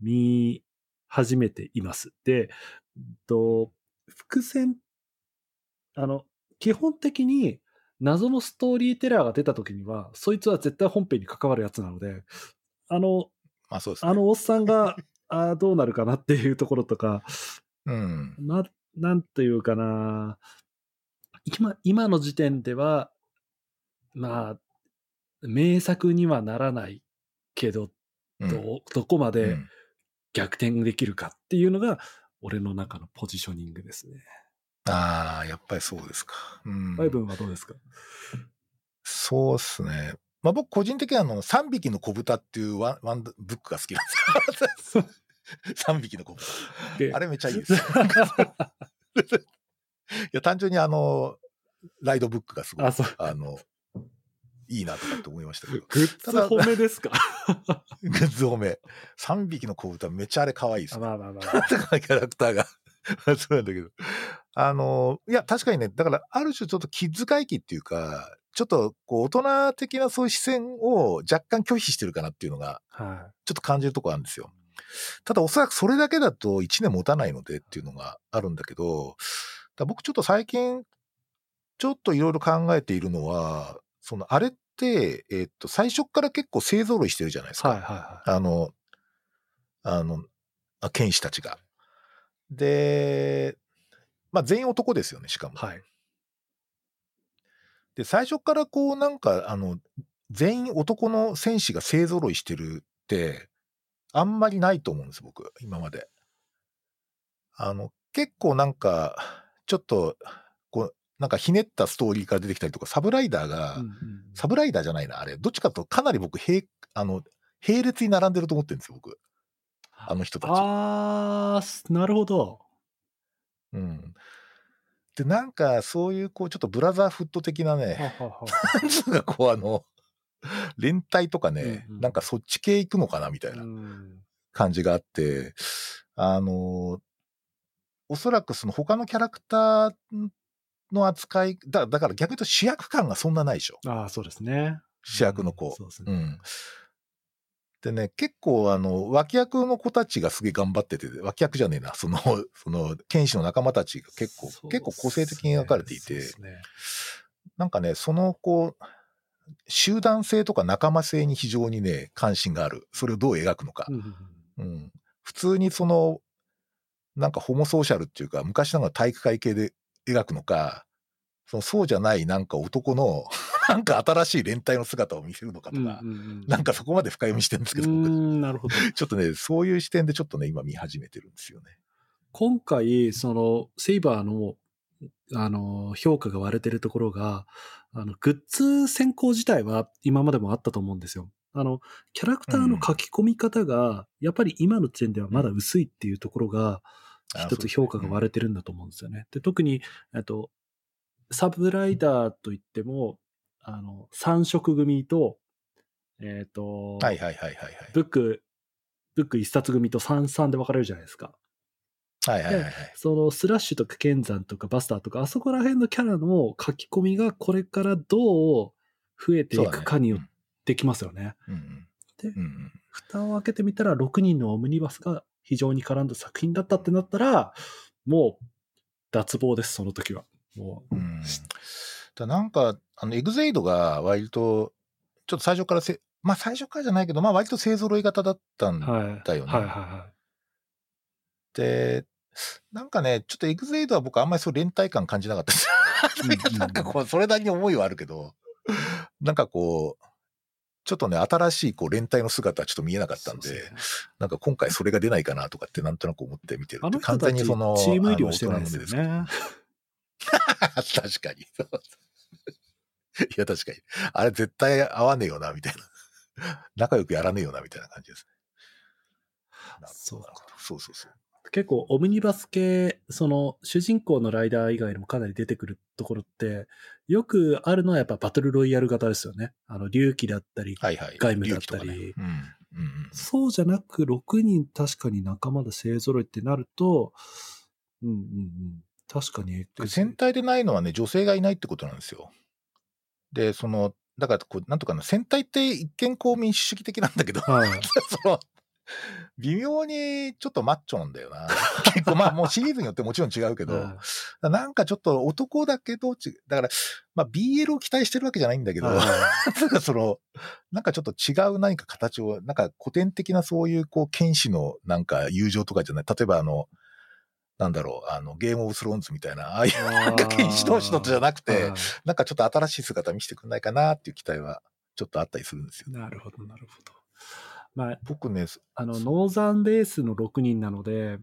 見始めています。で、うんと、伏線、あの、基本的に謎のストーリーテラーが出た時には、そいつは絶対本編に関わるやつなので、あの、
まあそうですね。
あのおっさんが、あーどうなるかなっていうところとか、
うん。
な、なんというかな、今、今の時点では、まあ、名作にはならないけど、
うん
ど、どこま
う
で
ん
逆転できるかっていうのが、俺の中のポジショニングですね。
ああ、やっぱりそうですか。うん。
バイブンはどうですか？
そうっすね。まあ僕個人的にはあの、3匹の子豚っていうワンワンブックが好きなんですよ。3匹の子豚。
で
あれめっちゃいいです。いや、単純にあの、ライドブックがすごい、
あ。
あの、いいなとかって思いましたけど。
グッズ褒めですか？
グッズ褒め。3匹の子豚めっちゃあれ可愛いです
あ
ね。
まあまあまあ。
キャラクターが。そうなんだけど。あの、いや、確かにね、だから、ある種ちょっとキッズ回帰っていうか、ちょっと、こう、大人的なそういう視線を若干拒否してるかなっていうのが、
は
ちょっと感じるところあるんですよ。ただ、おそらくそれだけだと1年持たないのでっていうのがあるんだけど、僕ちょっと最近、ちょっといろいろ考えているのは、その、あれって、えっと、最初から結構勢ぞろいしてるじゃないです
い。
か。
はいはいは
あの、あの、あ剣士たちが。で、まあ全員男ですよね、しかも。
い。はい。
で、最初からこうなんか、あの、全員男の戦士が勢揃いしてるって、あんまりないと思うんです、僕、今まで。あの、結構なんか、ちょっと、こう、なんかひねったストーリーから出てきたりとか、サブライダーが、
うんうん
サブライダーじゃないな、あれ。どっちかとかなり僕、並、あの、並列に並んでると思ってるんですよ、僕。あの人たち。
あー、なるほど。
うん。で、なんか、そういう、こう、ちょっとブラザーフット的なね、なんつうか、こう、あの、連帯とかね、
うんうん
なんかそっち系行くのかな、みたいな
うん
感じがあって、あの、おそらくその他のキャラクターの扱い、だだから逆に言うと主役感がそんなないでしょ。
ああ、そうですね。
主役の子
うん。そうですね。
うん。でね、結構、あの、脇役の子たちがすげえ頑張ってて、脇役じゃねえな、その、その、剣士の仲間たちが結構、
そう
結構個性的に描かれていて、
ね
なんかね、その、こう、集団性とか仲間性に非常にね、関心がある。それをどう描くのか
うん。
普通にその、なんかホモソーシャルっていうか、昔ながら体育会系で描くのか、そのそうじゃないなんか男の、なんか新しい連帯の姿を見せるのかとか、
うんうんうん
なんかそこまで深読みしてるんですけど、
なるほど。
ちょっとね、そういう視点でちょっとね、今見始めてるんですよね。
今回、その、セイバーの、あの、評価が割れてるところが、あの、グッズ選考自体は今までもあったと思うんですよ。あの、キャラクターの書き込み方が、やっぱり今の時点ではまだ薄いっていうところが、
あ
一つ評価が割れてるんだと思うんですよね。で、特に、えっと、サブライダーといっても、あの、3色組と、えっ、と、
はいはいはいはいはい。
ブック、ブック1冊組と3、3で分かれるじゃないですか。
はいはいはいはい。
そのスラッシュとかケンザンとかバスターとか、あそこら辺のキャラの書き込みがこれからどう増えていくかによってきますよね。
うんうん
で
うんうん
蓋を開けてみたら6人のオムニバスが非常に絡んだ作品だったってなったら、もう脱帽です、その時は。もう、
うんだなんか、あの、エグゼイドが割と、ちょっと最初からせ、まあ最初からじゃないけど、まあ割と勢揃い型だったん
はい。
だよね
はいはいは
で、なんかね、ちょっとエグゼイドは僕あんまりそう連帯感感じなかったです。なんかこう、それなりに思いはあるけど、なんかこう、ちょっとね、新しいこう連帯の姿はちょっと見えなか
い。
ったんで、なんか今回それが出ないかなとかってなんとなく思って見てる
あの人
完全にその、
ーム医療してないですよね。
す 確かに。いや、確かに。あれ絶対合わねえよな、みたいな。仲良くやらねえよな、みたいな感じですね。
そう
そうそうそう。
結構オムニバス系、その主人公のライダー以外にもかなり出てくるところって、よくあるのはやっぱバトルロイヤル型ですよね。あの、龍騎だったり、
はいはい。
外務だったり。そうじゃなく6人確かに仲間で勢揃いってなると、うんうんうん。確かに。
で戦隊でないのはね、女性がいないってことなんですよ。で、その、だからこう、なんとかな、戦隊って一見こう民主主義的なんだけど、
はい。
その、微妙にちょっとマッチョなんだよな。結構まあもうシリーズによってもちろん違うけど、
はい
なんかちょっと男だけどち、だから、まあ BL を期待してるわけじゃないんだけど、
はい
なんかその、なんかちょっと違う何か形を、なんか古典的なそういうこう、剣士のなんか友情とかじゃない。例えばあの、なんだろう、あの、ゲームオブスローンズみたいな、ああいうなんか剣士同士のとじゃなくて、
はい
なんかちょっと新しい姿見せてくんないかなっていう期待はちょっとあったりするんですよ。
なるほど、なるほど。まあ、
僕ね、
あの、ノーザンベースの6人なので、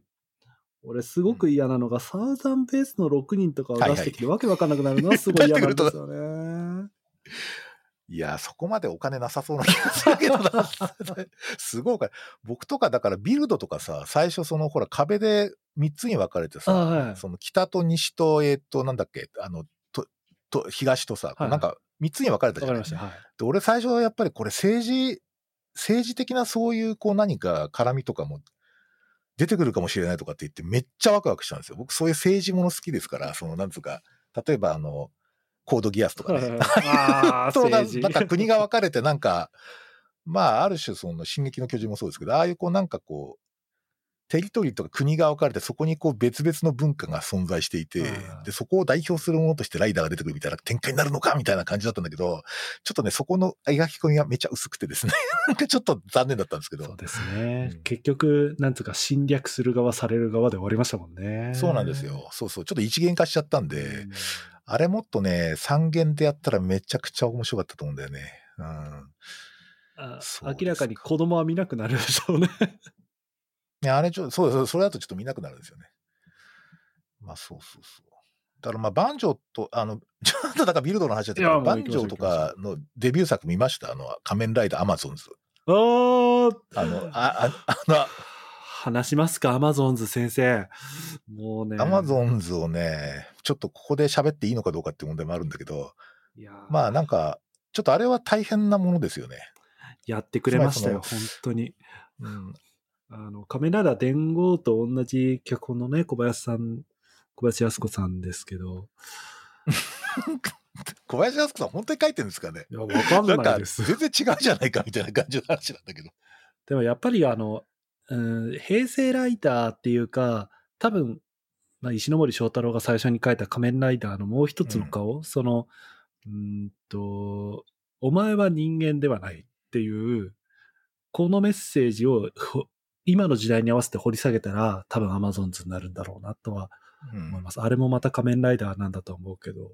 俺すごく嫌なのが、サウザンベースの6人とかを出してきて、わけわかんなくなるのはすごい嫌なんですよね。
いや、そこまでお金なさそうな気がするけどな。すごいお金。僕とか、だからビルドとかさ、最初そのほら壁で3つに分かれてさ、
あはい
その北と西と、えっ、と、なんだっけ、あの、と、と、東とさ、
はい
なんか3つに分かれたじゃない
わかりました。はい。
で俺最初はやっぱりこれ政治、政治的なそういうこう何か絡みとかも出てくるかもしれないとかって言ってめっちゃワクワクしたんですよ。僕そういう政治もの好きですから、そのなんつうか、例えばあの、コードギアスとかね。
ああ、
そうな
政治。
なんか国が分かれてなんか、まあある種その進撃の巨人もそうですけど、ああいうこうなんかこう、テリトリーとか国が分かれてそこにこう別々の文化が存在していて
うん、
で、そこを代表するものとしてライダーが出てくるみたいな展開になるのかみたいな感じだったんだけど、ちょっとね、そこの描き込みがめっちゃ薄くてですね、なんかちょっと残念だったんですけど
そう、ですね。
うん
結局、なんつうか侵略する側、される側で終わりましたもんね。
そうなんですよ。そうそう。ちょっと一元化しちゃったんで、
うん
あれもっとね、三元でやったらめちゃくちゃ面白かったと思うんだよね。うん。
あ明らかに子供は見なくなるでしょうね。
ね、あれちょ、そうそう、それだとちょっと見なくなるんですよね。まあ、そうそうそう。だからまあ、バンジョーと、あの、ちょっとだからビルドの話だったけど、バンジョーとかのデビュー作見ました？あの、仮面ライダーアマゾンズ。
あー
あの、あ、ああの、
話しますか、アマゾンズ先生。もうね。
アマゾンズをね、ちょっとここで喋っていいのかどうかっていう問題もあるんだけど、
いやー
まあなんか、ちょっとあれは大変なものですよね。
やってくれましたよ、
つ
本当に。
うん。
あの、仮面ライダー伝言と同じ脚本のね、小林さん、小林靖子さんですけど、
小林靖子さん本当に書いてるんですかね？
いや、わかん
な
いです。
全然違うじゃないかみたいな感じの話なんだけど。
でもやっぱりあの、うん、平成ライダーっていうか、多分、まあ、石ノ森章太郎が最初に書いた仮面ライダーのもう一つの顔、その、うーんと、お前は人間ではないっていう、このメッセージをほ今の時代に合わせて掘り下げたら、多分アマゾンズになるんだろうなとは
うん
思います。あれもまた仮面ライダーなんだと思うけど。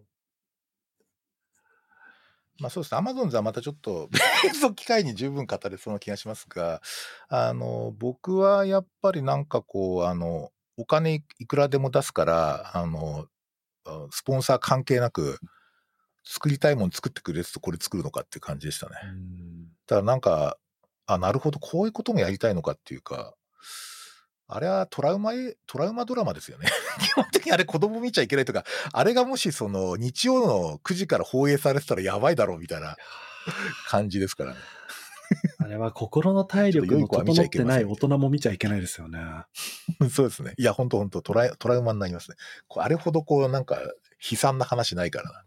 まあそうですね、アマゾンズはまたちょっと 別の機会に十分語れそうな気がしますが、あの、僕はやっぱりなんかこう、あの、お金いくらでも出すから、あの、あスポンサー関係なく、作りたいもの作ってくれるとこれ作るのかっていう感じでしたね。
うん
だからなんか、あ、なるほど、こういうこともやりたいのかっていうか、あれはトラウマえ、トラウマドラマですよね。基本的にあれ子供見ちゃいけないとか、あれがもしその日曜の9時から放映されてたらやばいだろうみたいな感じですからね。
あれは心の体力の整ってない大人も見ちゃいけないですよね。
そうですね。いや、本当本当トライトラウマになりますね。あれほどこう、なんか、悲惨な話ないからな。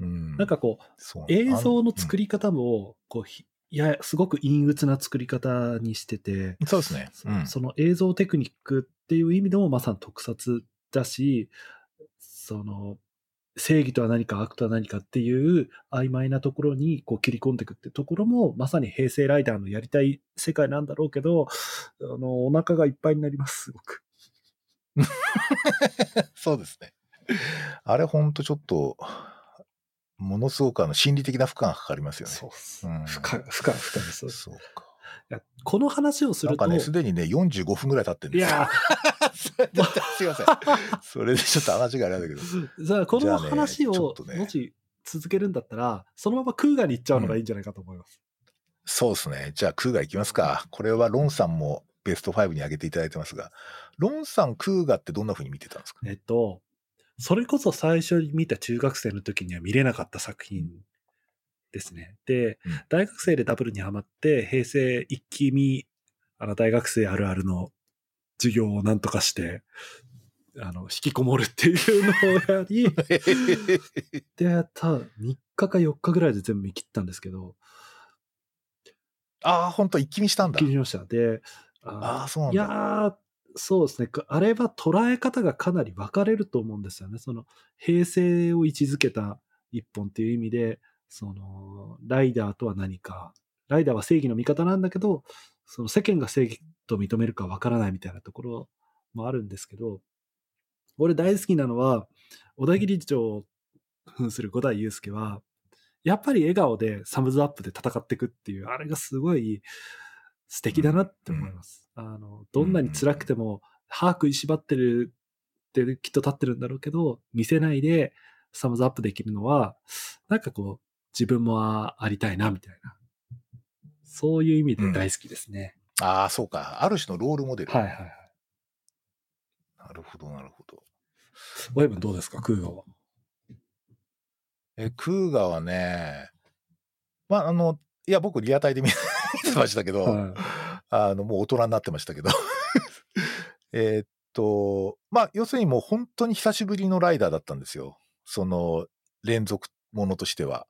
うん。
なんかこう、映像の作
り、
り方も、こう、ひいや、すごく陰鬱な作り方にしてて、
うんそうですね。うん。
その映像テクニックっていう意味でもまさに特撮だし、その、正義とは何か悪とは何かっていう曖昧なところにこう切り込んでいくってところもまさに平成ライダーのやりたい世界なんだろうけど、あの、お腹がいっぱいになります、すごく。
そうですね。あれほんとちょっと、ものすごくあの心理的な負荷がかかりますよね。
そうっす。
うん
負荷、負荷、負荷です。い
そうか。
やこの話をすると、
なんかね、すでにね、45分ぐらい経ってるんですよ。
いや
すいません。それでちょっと話があれだけど。
ー、じゃあこの話をもし続けるんだったら、そのままクーガに行っちゃうのがいいんじゃないかと思います。
そうですね。じゃあ、クーガいきますか。これはロンさんもベスト5に挙げていただいてますが、ロンさん、クーガってどんな風に見てたんですか？
えっと、それこそ最初に見た中学生の時には見れなかった作品ですね。で、
うん
大学生でダブルにハマって、平成一気見、あの、大学生あるあるの授業をなんとかして、あの、引きこもるっていうのをやり、で、た3日か4日ぐらいで全部見切ったんですけど、
ああ、ほんと、一気見したんだ
気。にしました。で、
ああ、そうなん
いやそうですね。あれは捉え方がかなり分かれると思うんですよね。その、平成を位置づけた一本っていう意味で、その、ライダーとは何か、ライダーは正義の味方なんだけど、その世間が正義と認めるか分からないみたいなところもあるんですけど、俺大好きなのは、小田切城を扮する五代祐介は、やっぱり笑顔でサムズアップで戦っていくっていう、あれがすごい素敵だなって思います。あの、どんなに辛くても、歯食いしばってるってきっと立ってるんだろうけど、見せないでサムズアップできるのは、なんかこう、自分もありたいな、みたいな。そういう意味で大好きですね。
ああ、そうか。ある種のロールモデル。
はいはいはい。
なるほど、なるほど。
親分どうですか、クーガは。
え、クーガはね、まあ、あの、いや、僕、リアタイで見見てましたけど、
はい
あの、もう大人になってましたけど。えーっと、まあ、要するにもう本当に久しぶりのライダーだったんですよ。その、連続ものとしては。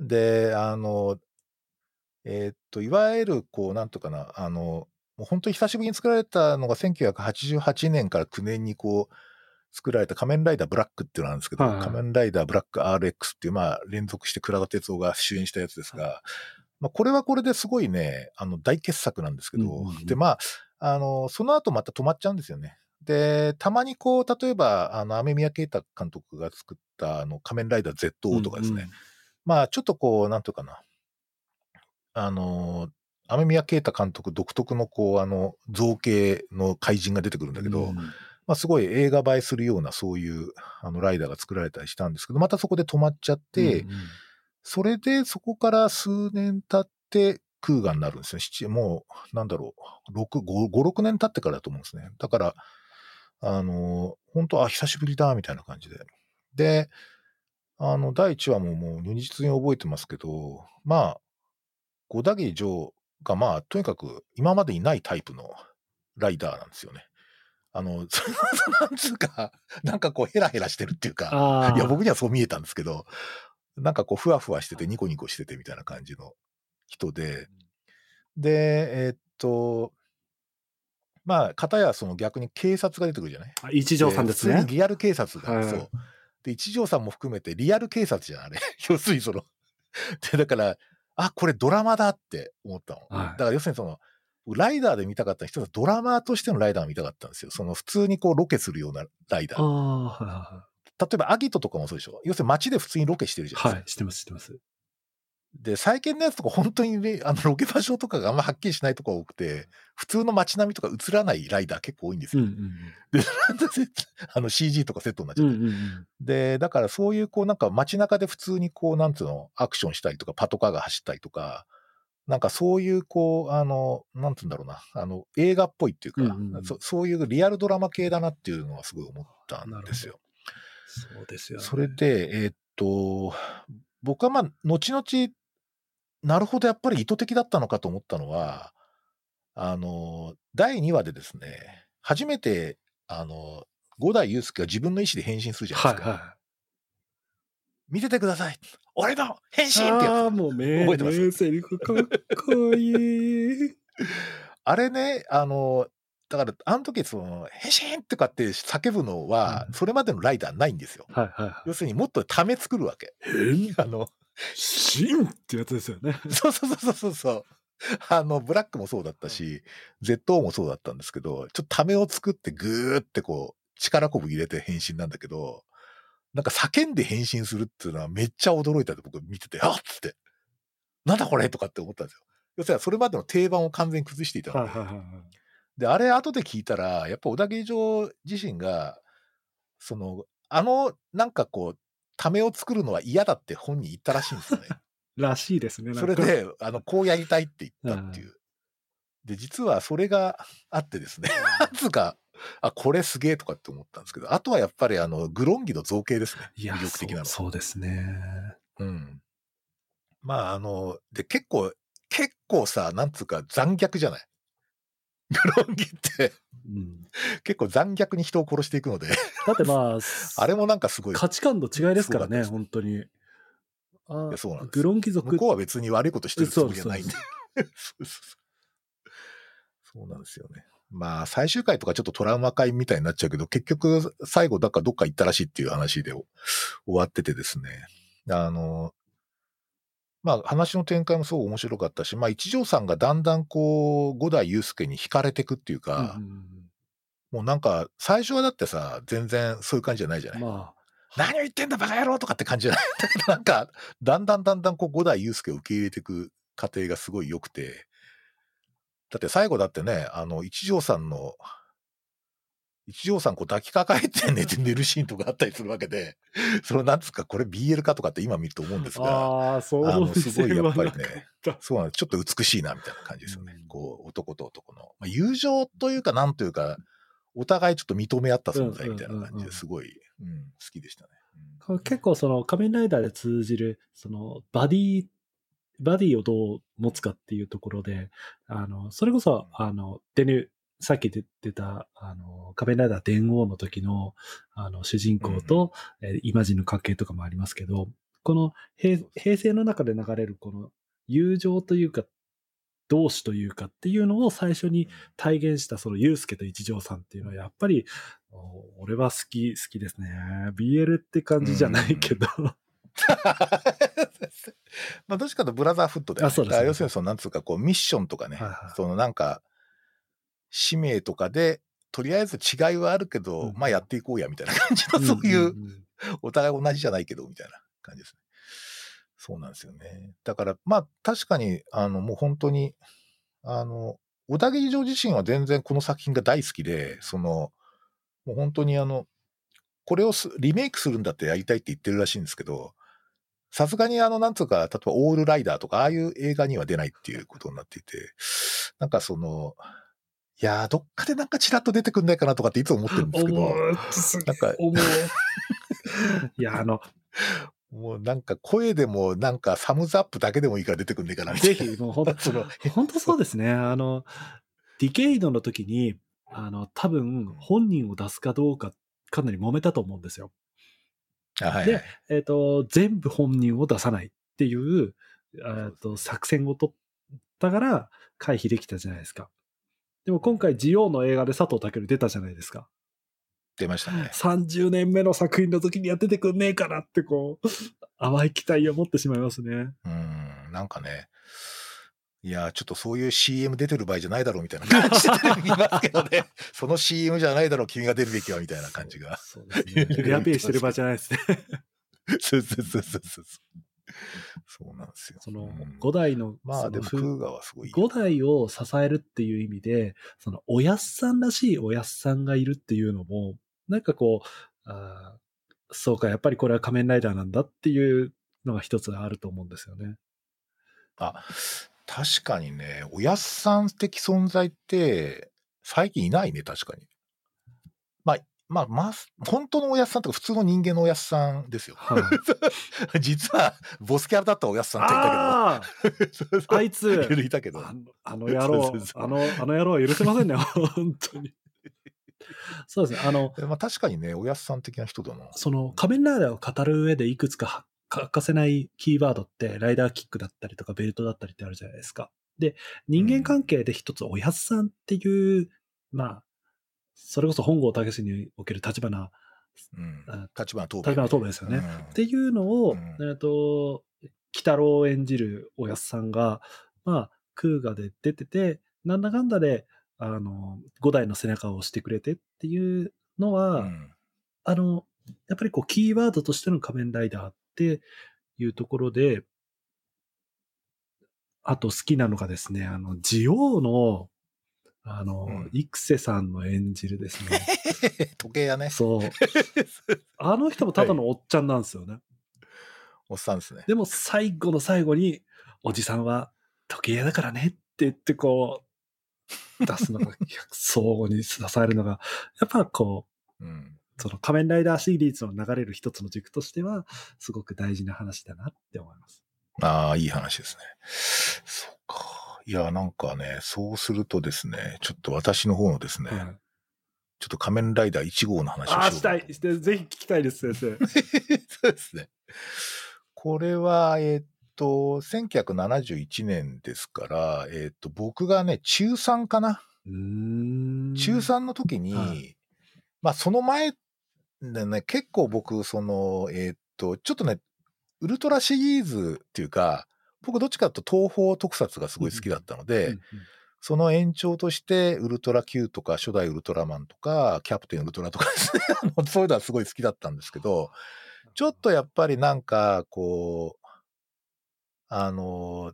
で、あの、えーっと、いわゆる、こう、なんとかな、あの、もう本当に久しぶりに作られたのが1988年から9年にこう、作られた仮面ライダーブラックっていうのがあるんですけど、
はいはい
仮面ライダーブラック RX っていう、まあ、連続して倉田哲夫が主演したやつですが、まあ、これはこれですごいね、あの、大傑作なんですけど、
うんうんうん
で、まあ、あの、その後また止まっちゃうんですよね。で、たまにこう、例えば、あの、雨宮啓太監督が作った、あの、仮面ライダー ZO とかですね。
うんうん
まあ、ちょっとこう、なんというかな。あの、雨宮啓太監督独特のこう、あの、造形の怪人が出てくるんだけど、
うん
まあ、すごい映画映えするようなそういうあのライダーが作られたりしたんですけど、またそこで止まっちゃって、
うんうん
それでそこから数年経ってクーガになるんですね。七もう、なんだろう、6、5、5 6年経ってからだと思うんですね。だから、あの、本当あ、久しぶりだ、みたいな感じで。で、あの、第1話ももう如実に覚えてますけど、まあ、小田切城がまあ、とにかく今までにないタイプのライダーなんですよね。あの、そのなんつうか、なんかこうヘラヘラしてるっていうか。いや、僕にはそう見えたんですけど、なんかこう、ふわふわしてて、ニコニコしててみたいな感じの人で、で、えーっと、まあ、片やその逆に警察が出てくるじゃない？
あ一条さんですね
普通に。リアル警察が、
はい
そう。で、一条さんも含めてリアル警察じゃん、あれ。要するにその、で、だから、あ、これドラマだって思ったの。
はい
だから要するにその、ライダーで見たかった人はドラマーとしてのライダーを見たかったんですよ。その普通にこうロケするようなライダー。例えばアギトとかもそうでしょ？要するに街で普通にロケしてるじ。ゃないですか。
はい、知ってます、知ってます。
で、最近のやつとか本当にね、あのロケ場所とかがあんまはっきりしないとこが多くて、普通の街並みとか映らないライダー結構多いんですよ。
うんうん
あの CG とかセットになっち
うん。
ゃって。
うんうんうん。
で、だからそういうこうなんか街中で普通にこうなんつうの、アクションしたりとか、パトカーが走ったりとか、なんかそういう、こう、あの、なんつうんだろうな、あの、映画っぽいっていうか、
うんうんうん
そそういうリアルドラマ系だなっていうのはすごい思ったんですよ。
そうですよね。
それで、えーっと、僕はまあ、後々、なるほど、やっぱり意図的だったのかと思ったのは、あの、第2話でですね、初めて、あの、五代祐介が自分の意思で変身するじゃないですか。
はいは
見ててください俺の変身って
い。
やつ
ああ、もう名
覚えてます？
名セリフかっこいい。
あれね、あの、だから、あの時、その、変身とかって叫ぶのは
う、ん
それまでのライダーないんですよ。
はいはいはい。
要するにもっとため作るわけ。
変
あの、
身ってやつですよね。
そうそうそうそうそう。あの、ブラックもそうだったし、ZO もそうだったんですけど、ちょっとためを作ってぐーってこう、力こぶ入れて変身なんだけど、なんか叫んで変身するっていうのはめっちゃ驚いたって僕見てて、あっつって、なんだこれとかって思ったんですよ。要するにそれまでの定番を完全に崩していたので、
はいはいはいはい。
で、あれ後で聞いたら、やっぱ小田切城自身が、その、あの、なんかこう、ためを作るのは嫌だって本人言ったらしいんですよね。
らしいですね。
それ、で、あの、こうやりたいって言ったっていう。で、実はそれがあってですね、なん つうか、あ、これすげえとかって思ったんですけど、あとはやっぱりあの、グロンギの造形ですね。魅力的なの
そうそうですね。
うん。まあ、あの、で、結構、結構さ、なんつうか残虐じゃない？グロンギって。
うん、
結構残虐に人を殺していくので、
だってまあ、
あれもなんかすごい、
価値観の違いですからね、本当に。あ
いやそうなんです。
グロン貴族。
向こうは別に悪いことしてるつもりじゃないんで。そうなんですよね。まあ、最終回とかちょっとトラウマ回みたいになっちゃうけど、結局、最後、だからどっか行ったらしいっていう話で終わっててですね。あの、まあ、話の展開もすごい面白かったし、まあ、一条さんがだんだんこう、五代祐介に惹かれてくっていうか、
うんうん
もうなんか、最初はだってさ、全然そういう感じじゃないじゃない。
うんま
何を言ってんだバカ野郎とかって感じじゃない。だけどなんか、だんだんだんだんこう五代祐介を受け入れていく過程がすごい良くて、だって最後だってね、あの、一条さんの、一条さんこう抱きかかえて寝て 寝るシーンとかあったりするわけで、そのなんつうかこれ BL かとかって今見ると思うんです
あ、
が、
ああ、そう
あの、すごいやっぱりねそうなんです。ちょっと美しいなみたいな感じですよね。
うん
こう、男と男の。まあ、友情というか、なんというか、お互いちょっと認め合った存在みたいな感じですごい、うん、好きでしたね。
結構その仮面ライダーで通じる、そのバディ、バディをどう持つかっていうところで、あの、それこそ、あの、デヌ、さっき出てた、あの、仮面ライダー電王の時の、あの、主人公と、えーイマジンの関係とかもありますけど、この平平成の中で流れるこの友情というか、同志というかっていうのを最初に体現したそのユうスケと一条さんっていうのはやっぱり、お俺は好き、好きですね。BL って感じじゃないけど。
まあ、どっちかとブラザーフットで、
あそうです
だから要するにその、なんつうか、こう、ミッションとかね、
はいはい。
そのなんか、使命とかで、とりあえず違いはあるけど、
うん
まあやっていこうや、みたいな感じの、そういう、お互い同じじゃないけど、みたいな感じですね。そうなんですよね。だから、まあ、確かに、あの、もう本当に、あの、小田切城自身は全然この作品が大好きで、その、もう本当にあの、これをすリメイクするんだってやりたいって言ってるらしいんですけど、さすがにあの、なんつうか、例えばオールライダーとか、ああいう映画には出ないっていうことになっていて、なんかその、いやー、どっかでなんかチラッと出てくんないかなとかっていつも思ってるんですけど、なんか
思う。いや、あの、
もうなんか声でもなんかサムズアップだけでもいいから出てくんねえかなみたいな。
ぜひ、もう本
その
当、本当そうですね。あの、ディケイドの時に、あの、多分、本人を出すかどうか、かなり揉めたと思うんですよ。
あはい、は
で
い。
えっ、と、全部本人を出さないっていう、えっと、作戦を取ったから回避できたじゃないですか。でも今回、ジオウの映画で佐藤健出たじゃないですか。
出ましたね。
30年目の作品の時にやっててくんねえかなって、こう、淡い期待を持ってしまいますね。
うん、なんかね、いや、ちょっとそういう CM 出てる場合じゃないだろうみたいな感じで見ますけどね、その CM じゃないだろう、君が出るべきはみたいな感じが。
そうですね。レアペイしてる場合じゃないですね。
そうそうそうそうそう。そうなんですよ。
その
うん、
五代の、
まあでも、
そのふ
クーガはすごい。
五代を支えるっていう意味で、その、おやっさんらしいおやっさんがいるっていうのも、なんかこう、あーそうか、やっぱりこれは仮面ライダーなんだっていうのが一つあると思うんですよね。
あ、確かにね、おやっさん的存在って、最近いないね、確かに。まあ、まあ、まあ、本当のおやっさんとか普通の人間のおやっさんですよ。
はい、
実は、ボスキャラだったおやっさんってい
あ
たけど。そうそう
ああいつ
いたけど。
あ の 野郎あの、あの野郎は許せませんね、本当に。そうですね、あの、
まあ、確かにね、おやっさん的な人だな。
その仮面ライダーを語る上でいくつかは欠かせないキーワードって、ライダーキックだったりとかベルトだったりってあるじゃないですか。で、人間関係で一つおやっさんっていう、まあ、それこそ本郷武史における立花、
うん
あ。
立花東
立花東兵衛ですよね。
うん
っていうのを、
うん
えっと、鬼太郎を演じるおやっさんが、まあ、空ガで出てて、なんだかんだで、あの、五代の背中を押してくれてっていうのは、
うん
あの、やっぱりこう、キーワードとしての仮面ライダーっていうところで、あと好きなのがですね、あの、ジオウの、あの、
うん
育瀬さんの演じるですね。
時計屋ね。
そう。あの人もただのおっちゃんなんですよね。
おっさんですね。
でも最後の最後に、おじさんは時計屋だからねって言ってこう、出すのが、相互に支えるのが、やっぱこう、
うん。
その仮面ライダーシリーズの流れる一つの軸としては、すごく大事な話だなって思います。
ああ、いい話ですね。そうか。いや、なんかね、そうするとですね、ちょっと私の方のですね、
はい
ちょっと仮面ライダー1号の話を
ああ、
しようかな
したい。ぜひ聞きたいです、先生。
そうですね。これは、えーっと、1971年ですから、えーっと、僕がね、中3かな中3の時に、
はい
まあ、その前でね、結構僕、その、えーっと、ちょっとね、ウルトラシリーズっていうか、僕どっちかというと東方特撮がすごい好きだったので、
うんうん。
その延長として、ウルトラ Q とか、初代ウルトラマンとか、キャプテンウルトラとかですね、そういうのはすごい好きだったんですけど、ちょっとやっぱりなんか、こう、あの、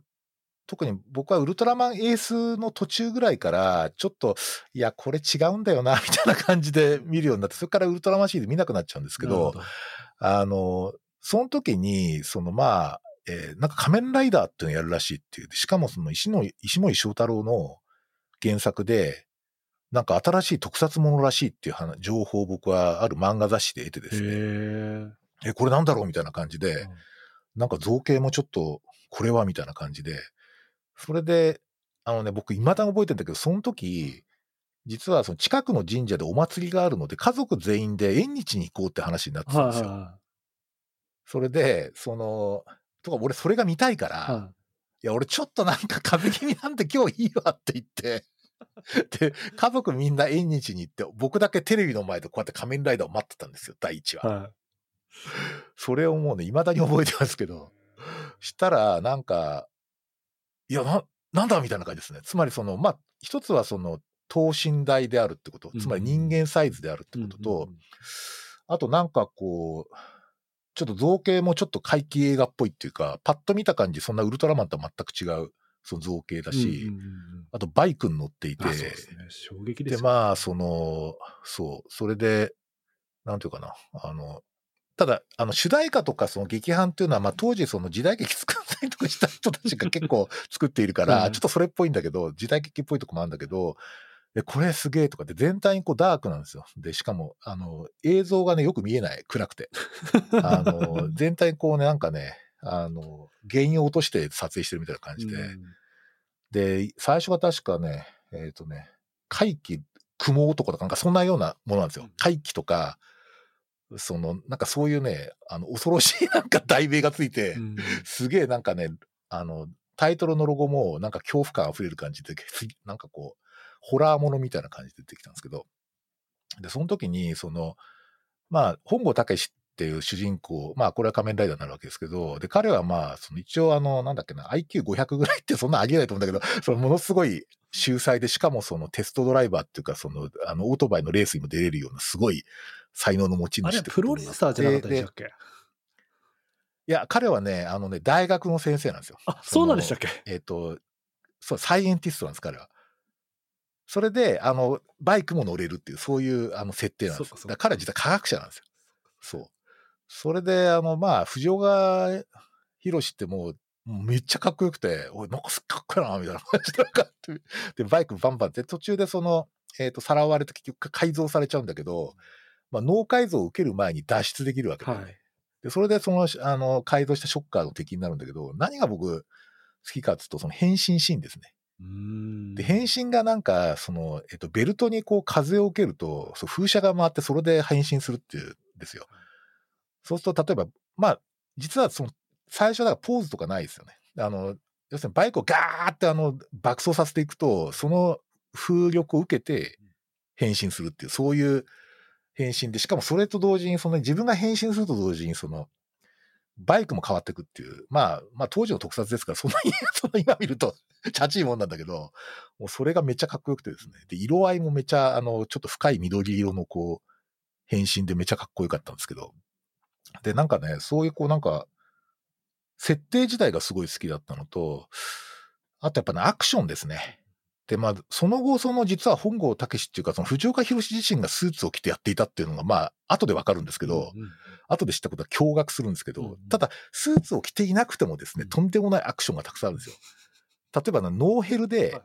特に僕はウルトラマンエースの途中ぐらいから、ちょっと、いや、これ違うんだよな、みたいな感じで見るようになって、それからウルトラマンシリーズ見なくなっちゃうんですけど、
ど。
あの、その時に、そのまあ、えーなんか仮面ライダーっていうのをやるらしいっていう。しかもその石の石森章太郎の原作で、なんか新しい特撮ものらしいっていう話情報を僕はある漫画雑誌で得てですね、
へ
え、これなんだろうみたいな感じ
え
で、なんか造形もちょっと、これはみたいな感じで、それで、あのね、僕未だに覚えてるんだけど、その時、実はその近くの神社でお祭りがあるので、家族全員で縁日に行こうって話になってたんですよ。
は
それで、その、とか俺それが見たいから、
いはいはい
や、俺ちょっとなんか風邪気味なんで今日いいわって言って、で、家族みんな縁日に行って、僕だけテレビの前でこうやって仮面ライダーを待ってたんですよ、第一話。
はい
それをもうね、未だに覚えてますけど、したら、なんか、いや、な、なんだみたいな感じですね。つまりその、まあ、一つはその、等身大であるってこと、つまり人間サイズであるってことと、
うんうんうん
あとなんかこう、ちょっと造形もちょっと怪奇映画っぽいっていうか、パッと見た感じ、そんなウルトラマンとは全く違う、その造形だし、
うんうんうんうん。
あとバイクに乗っていて、
あそうですね。衝撃で
です
よ
まあ、その、そう、それで、なんていうかな、あの、ただ、あの、主題歌とか、その劇伴っていうのは、まあ、当時、その時代劇作ったりとかした人たちが結構作っているから、
はい
ちょっとそれっぽいんだけど、時代劇っぽいとこもあるんだけど、え、これすげえとかって全体にこうダークなんですよ。で、しかも、あの、映像がね、よく見えない、暗くて。あの、全体にこうね、なんかね、あの、原因を落として撮影してるみたいな感じで、
うん
で、最初が確かね、えっ、とね、怪奇、雲男とかなんかそんなようなものなんですよ
うん。
怪奇とか、その、なんかそういうね、あの、恐ろしい なんか題名がついて、
うん
すげえなんかね、あの、タイトルのロゴもなんか恐怖感あふれる感じで、すなんかこう、ホラーものみたいな感じで出てきたんですけど、で、その時に、その、まあ、本郷武史っていう主人公、まあ、これは仮面ライダーになるわけですけど、で、彼はまあ、その一応あの、なんだっけな、IQ500 ぐらいってそんなありえないと思うんだけど、そのものすごい秀才で、しかもそのテストドライバーっていうか、その、あの、オートバイのレースにも出れるようなすごい才能の持ち主って
プロレスラーじゃなかったでしたっけ？
いや、彼はね、あのね、大学の先生なんですよ。
あ、そうなんでしたっけ？
えっ、と、そう、サイエンティストなんです、彼は。それで、あの、バイクも乗れるっていう、そういう、あの、設定なんです。
そうかそうか
だから実は科学者なんですよ。そう。それで、あの、まあ、藤岡弘ってもう、めっちゃかっこよくて、おい、なんかすっかっこいいな、みたいな感じでかって。で、バイクバンバンって、途中でその、えっ、と、さらわれて結局改造されちゃうんだけど、まあ、脳改造を受ける前に脱出できるわけだよね。
はい。
で、それでその、あの、改造したショッカーの敵になるんだけど、何が僕好きかっていうと、その変身シーンですね。で、変身がなんか、その、えっと、ベルトにこう風を受けると、そう風車が回ってそれで変身するっていうんですよ。そうすると、例えば、まあ、実はその、最初だからポーズとかないですよね。あの、要するにバイクをガーってあの、爆走させていくと、その風力を受けて変身するっていう、そういう変身で、しかもそれと同時に、その自分が変身すると同時に、その、バイクも変わっていくっていう、まあ、まあ当時の特撮ですから、そんなに、その今見ると、チャチいもんなんだけど、もうそれがめっちゃかっこよくてですね。で、色合いもめちゃ、あの、ちょっと深い緑色のこう、変身でめちゃかっこよかったんですけど。で、なんかね、そういうこうなんか、設定自体がすごい好きだったのと、あとやっぱね、アクションですね。で、まあ、その後、その実は本郷武史っていうか、その藤岡弘自身がスーツを着てやっていたっていうのが、まあ、後でわかるんですけど、
うんうん
後で知ったことは驚愕するんですけど、
うん。うん
ただ、スーツを着ていなくてもですね、
うん。
とんでもないアクションがたくさんあるんですよ。例えばね、ノーヘルで
はい、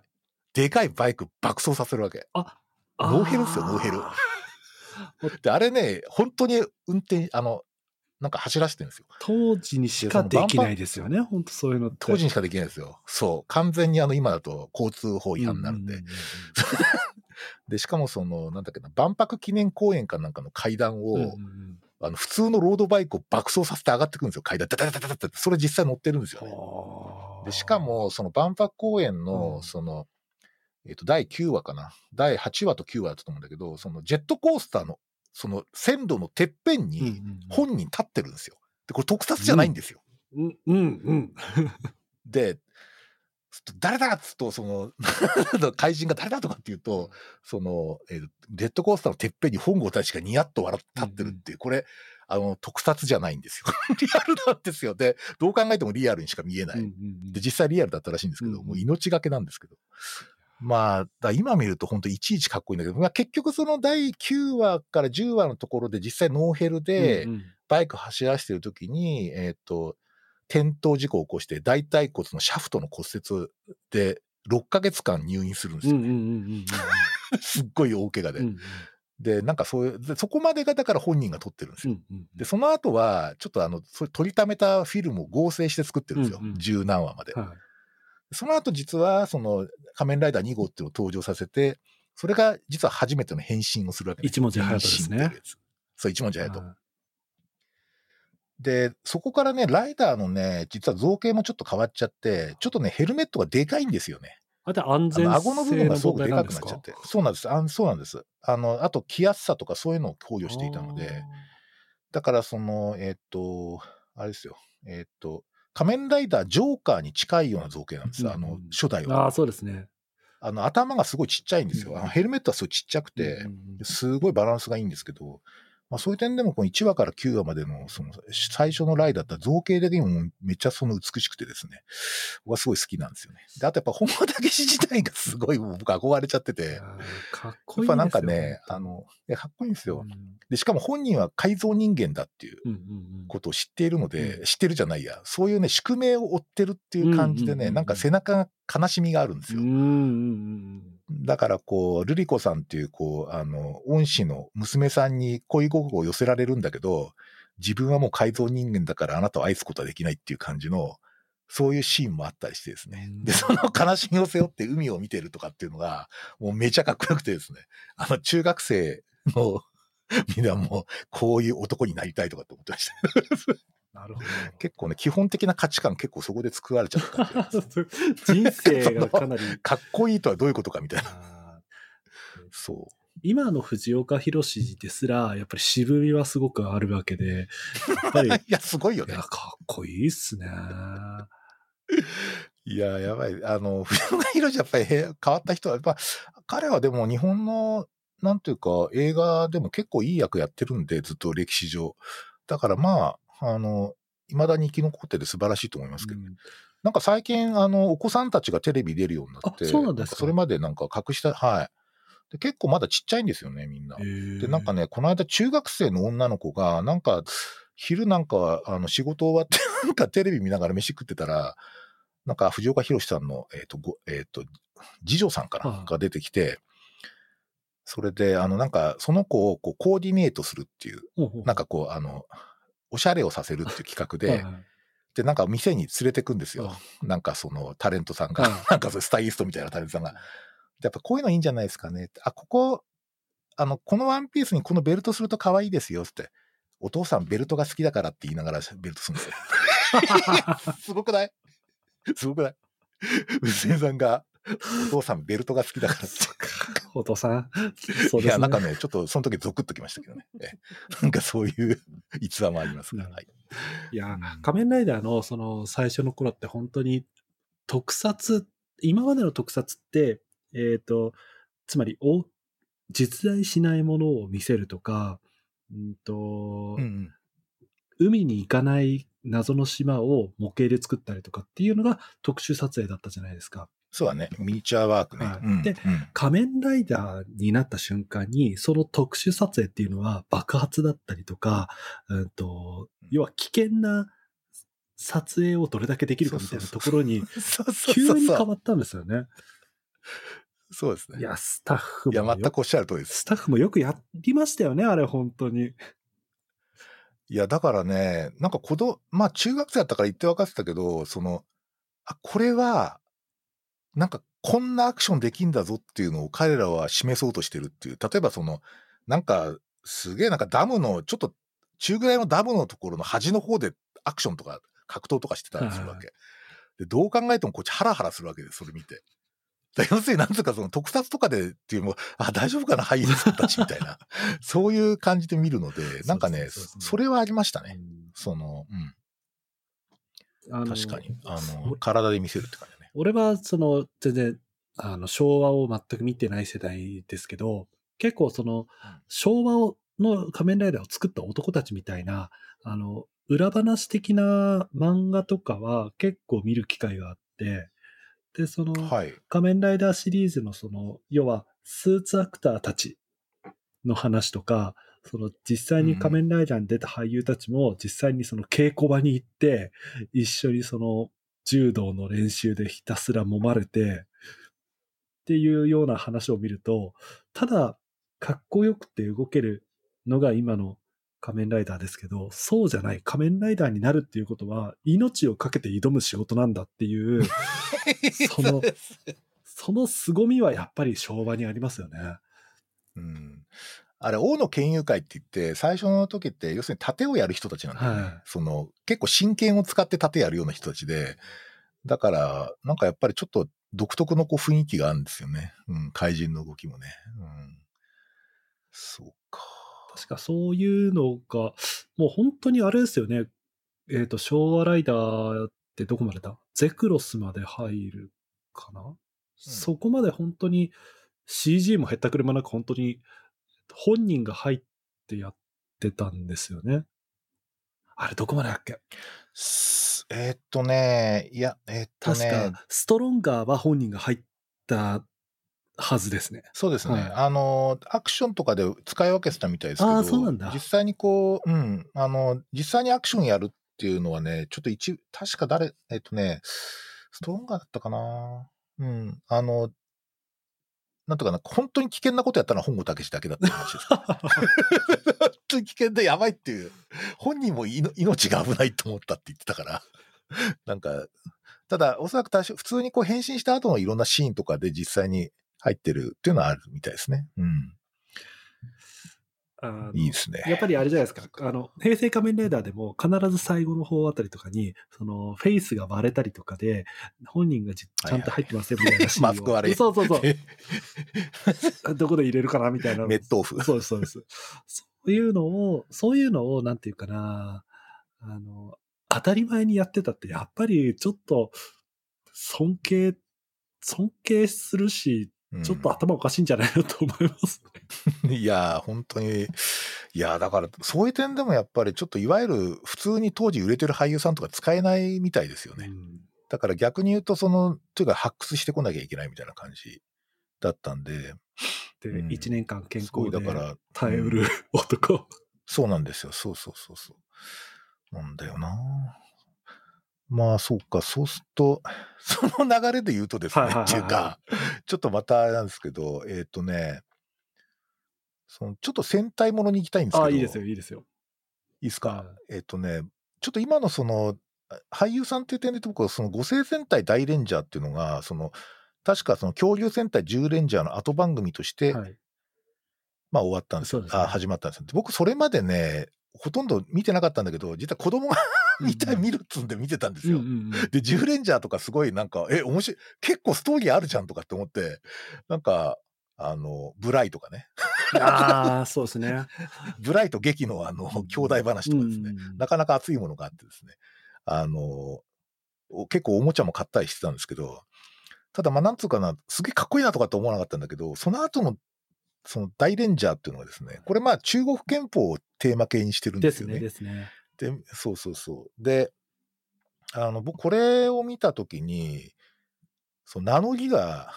でかいバイク爆走させるわけ。
あ
ノーヘルっすよノーヘル。
あ
で、あれね、本当に運転、あの、なんか走らせてるんですよ。
当時にしかできないですよね、本当そういうのって。
当時にしかできないですよ。そう。完全にあの、今だと交通法違反になるんで。
ううう
で、しかもその、なんだっけな、万博記念公園かなんかの階段を、
うんうんうん
あの、普通のロードバイクを爆走させて上がってくるんですよ。階段、ダダダダダダって。それ実際乗ってるんですよね。
はあ
で、しかも、その万博公園
う
の、
ん
その、えっ、と、第9話かな。第8話と9話だったと思うんだけど、そのジェットコースターの、その線路のてっぺんに
ん
本人立ってるんですよ。で、これ特撮じゃないんですよ。
うんうんうん
で、誰だっつうと、その、怪人が誰だとかっていうと、その、えージェットコースターのてっぺんに本郷たちがニヤッと笑って立ってるっていう、これ、あの、特撮じゃないんですよ。リアルなんですよ。で、どう考えてもリアルにしか見えない。で、実際リアルだったらしいんですけど、
うん
もう命がけなんですけど。まあ、だ今見ると本当いちいちかっこいいんだけど、まあ、結局その第9話から10話のところで実際ノーヘルで
うんうん
バイク走らせてる時に、えっ、と、転倒事故を起こして大腿骨のシャフトの骨折で6ヶ月間入院するんですよ。
うんうんうんうん
すっごい大怪我で。
うんうん
で、なんかそういう、でそこまでがだから本人が撮ってるんですよ。
うんうん
で、その後は、ちょっとあの、それ取りためたフィルムを合成して作ってるんですよ。
うんうん
十何話まで。
はい
その後実は、その、仮面ライダー2号っていうのを登場させて、それが実は初めての変身をするわけ
一文字隼人ですね
そう、一文字隼人。
は
で、そこからね、ライダーのね、実は造形もちょっと変わっちゃって、ちょっとね、ヘルメットがでかいんですよね。
あで安
あ
全
の顎の部分がすごくで
か
かくなっちゃって。そうなんです。あそうなんです。あの、あと、着やすさとかそういうのを考慮していたので、だからその、えっ、と、あれですよ。えっ、と、仮面ライダージョーカーに近いような造形なんです。
うん
あの、初代
あーあ
は。
ーそうですね。
あの、頭がすごいちっちゃいんですよ。
うん
あのヘルメットはすごいちっちゃくて、すごいバランスがいいんですけど、まあそういう点でもこの1話から9話までのその最初のライだったら造形的にもめっちゃその美しくてですね、僕はすごい好きなんですよね。で、あとやっぱ本間武史自体がすごい僕憧れちゃってて、
かっ
や
こいいですよ
っぱなんかね、あの、かっこいいんですよ。
う。ん。
で、しかも本人は改造人間だっていう
うんうんうん。
ことを知っているので、
うん。
知ってるじゃないや、そういうね、宿命を追ってるっていう感じでね、
うんうんうんうん
なんか背中が悲しみがあるんですよ。
うんうんうん
だからこう、ルリコさんっていう、こう、あの、恩師の娘さんに恋心を寄せられるんだけど、自分はもう改造人間だからあなたを愛すことはできないっていう感じの、そういうシーンもあったりしてですね。
うん
で、その悲しみを背負って海を見てるとかっていうのが、もうめちゃかっこよくてですね。あの、中学生の、みんなもう、こういう男になりたいとかって思ってました。
なるほ
結構ね、基本的な価値観結構そこで作られちゃった。
人生がかなり。
かっこいいとはどういうことかみたいな。そう。
今の藤岡弘ですら、やっぱり渋みはすごくあるわけで、やっぱり、い
いや、すごいよね
や、。かっこいいっすね。
いや、やばい。あの、藤岡弘やっぱりへ変わった人は、やっぱ、彼はでも日本の、なんていうか、映画でも結構いい役やってるんで、ずっと歴史上。だからまあ、あの、未だに生き残ってて素晴らしいと思いますけど、
うん。
なんか最近、あの、お子さんたちがテレビ出るようになって、
あそ
それまでなんか隠した、はい。で結構まだちっちゃいんですよね、みんな。で、なんか
ね、
ね、この間中学生の女の子が、なんか、昼なんかは、あの、仕事終わって、なんかテレビ見ながら飯食ってたら、なんか藤岡弘さんの、えっ、と、ごえっ、と、次女さんかな、
はい。
が出てきて、それで、あの、なんか、その子をこうコーディネートするっていう、
ほうほう。
なんかこう、あの、おしゃれをさせるっていう企画で、で、なんか店に連れてくんですよ。
は
なんかそのタレントさんが、
はい
なんかそのスタイリストみたいなタレントさんが。でやっぱこういうのいいんじゃないですかね。あ、ここ、あの、このワンピースにこのベルトすると可愛いですよって。お父さんベルトが好きだからって言いながらベルトするんですよ。すごくない？すごくない？娘さんが、お父さんベルトが好きだからって。
お父さん。そ う
いや、
ですね。
なんかね、ちょっとその時ゾクッときましたけどね。え なんかそういう逸話もありますが、
うん
はい。
いや
うん、
仮面ライダーのその最初の頃って本当に特撮、今までの特撮って、えっ、と、つまりお実在しないものを見せるとか、うんと
うんうん
海に行かない謎の島を模型で作ったりとかっていうのが特殊撮影だったじゃないですか。
そうだね。ミニチュアワークね。
はい
うん
で
うん
仮面ライダーになった瞬間に、その特殊撮影っていうのは爆発だったりとか、うんと、要は危険な撮影をどれだけできるかみたいなところに、急に変わったんですよね。
そうですね。
いや、スタッフ
いや、全くおっしゃる通りです。
スタッフもよくやりましたよね、あれ、本当に。
いや、だからね、なんか子供、まあ中学生だったから言って分かってたけど、その、あ、これは、なんかこんなアクションできんだぞっていうのを彼らは示そうとしてるっていう。例えばその、なんかすげえなんかダムの、ちょっと中ぐらいのダムのところの端の方でアクションとか格闘とかしてたりするわけ。で、どう考えてもこっちハラハラするわけです、それ見て。だ要するになんつうかその特撮とかでっていうのも、あ、大丈夫かな、俳優さんたちみたいな。そういう感じで見るので、なんかね、
そうそうそ
れはありましたね。
うん
その、うん、確かに。あの
俺、
体で見せるって感じだね。
俺は、その、全然、あの、昭和を全く見てない世代ですけど、結構その、昭和をの仮面ライダーを作った男たちみたいな、あの、裏話的な漫画とかは結構見る機会があって、で、その、
はい。
仮面ライダーシリーズのその、要は、スーツアクターたちの話とか、その実際に仮面ライダーに出た俳優たちも実際にその稽古場に行って、一緒にその柔道の練習でひたすら揉まれて、っていうような話を見ると、ただ、かっこよくて動けるのが今の仮面ライダーですけど、そうじゃない。仮面ライダーになるっていうことは、命をかけて挑む仕事なんだっていう、そのその凄みはやっぱり昭和にありますよね。
うん。あれ、王の剣友会って言って、最初の時って、要するに盾をやる人たちなんだよね。
はい
その、結構真剣を使って盾やるような人たちで、だから、なんかやっぱりちょっと独特のこう雰囲気があるんですよね。うん、怪人の動きもね。うん。そうか。
確かそういうのが、もう本当にあれですよね。えっ、と、昭和ライダーってどこまでだ？ゼクロスまで入るかな、そこまで本当に CG もへったくれもなく本当に本人が入ってやってたんですよね。あれどこまでだっけ？
すえーっとね、いや、えーっと
確
ね、
か、ストロンガーは本人が入ったはずですね。
そうですね、
はい。
あの、アクションとかで使い分けてたみたいですけど、
あーそうなんだ。
実際にこう、うん、あの、実際にアクションやるっていうのはね、ちょっと一、確か誰、えっとね、ストロンガーだったかな？うん、あの、なんとかな、本当に危険なことやったのは本郷武史だけだって話です。本当に危険でやばいっていう、本人も命が危ないと思ったって言ってたから、なんか、ただ、おそらく多少普通にこう変身した後のいろんなシーンとかで実際に入ってるっていうのはあるみたいですね。うん。
あの
いいですね。
やっぱりあれじゃないですか。あの、平成仮面ライダーでも必ず最後の方あたりとかに、その、フェイスが割れたりとかで、本人がじちゃんと入ってますよみたいなシーンを
マスク割れ
そうそうそう。どこで入れるかなみたいな。
滅豆腐。
そうです、そうです。そういうのを、そういうのを、なんていうかな、あの、当たり前にやってたって、やっぱりちょっと、尊敬、尊敬するし、ちょっと頭おかしいんじゃないのと思いますね。
いやー、本当に。いやー、だから、そういう点でもやっぱりちょっといわゆる普通に当時売れてる俳優さんとか使えないみたいですよね。
うん
だから逆に言うと、その、というか発掘してこなきゃいけないみたいな感じだったんで、
で、
うん
1年間健康で
だから、
耐えうる男。
そうなんですよ。そうそうそうそう。なんだよな。まあ、そうか。そうすると、その流れで言うとですね、っていうか、ちょっとまたあれなんですけど、えっ、とね、そのちょっと戦隊ものに行きたいんですけど、
ああ、いいですよ、いいですよ。
いいですか、
は
えっ、とね、ちょっと今のその、あ俳優さんっていう点で僕はその五星戦隊大レンジャーっていうのが、その、確かその恐竜戦隊10レンジャーの後番組として、
はい。
まあ終わったんですよ。
すね
あ始まったんですよ。で僕それまでね、ほとんど見てなかったんだけど、実は子供が見たい、
うんうん
見るっつんで見てたんですよ。
うんうんうん。
で、10レンジャーとかすごいなんか、え、面白い、結構ストーリーあるじゃんとかって思って、なんか、あの、ブライとかね、
ああ、そうですね。
ブライと劇のあの、兄弟話とかですね、
うん
なかなか熱いものがあってですね、あの、お結構おもちゃも買ったりしてたんですけど、ただまあなんつうかな、すげえかっこいいなとかって思わなかったんだけど、その後の、その大レンジャーっていうのがですね、これまあ中国憲法をテーマ系にしてるんで
ですすね、
よね。
ですね。
で、そうそうそう。で、あの、僕これを見たときに、そう名乗りが、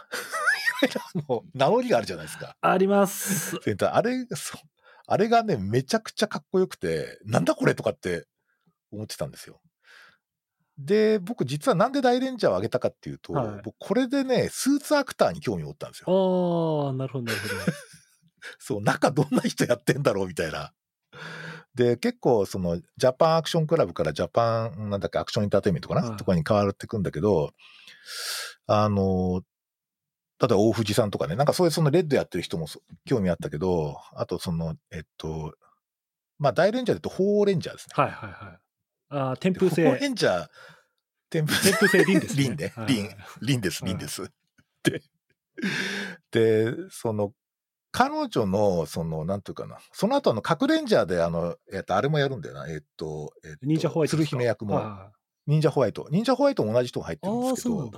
名乗りがあるじゃないですか。
あります。
センターあれ、そう。あれがね、めちゃくちゃかっこよくて、なんだこれとかって思ってたんですよ。で、僕実はなんで大レンジャーを上げたかっていうと、
はい
僕これでね、スーツアクターに興味を持ったんですよ。
ああ、なるほど、なるほど。
そう、中どんな人やってんだろうみたいな。で、結構、その、ジャパンアクションクラブからジャパン、なんだっけ、アクションエンターテインメントかな、
はい
とかに変わっていくんだけど、あの、例えば大藤さんとかね、なんかそういうそのレッドやってる人もそ興味あったけど、あとその、えっと、まあ大レンジャーで言うと鳳凰レンジャーですね。
はいはいはい。ああ、天風
鳳凰レ
星。
ンジャー、天風
天風星輪ですね。
輪ね
はい
輪輪です、
はい
輪です。で、で、その、彼女の、その、なんていうかな、その後あの、核レンジャーで、あの、えっと、あれもやるんだよな、えっと、えっと、
忍者ホワイト
鶴。姫役も、
あ
忍者ホワイト。忍者ホワイトも同じ人が入ってるんですけど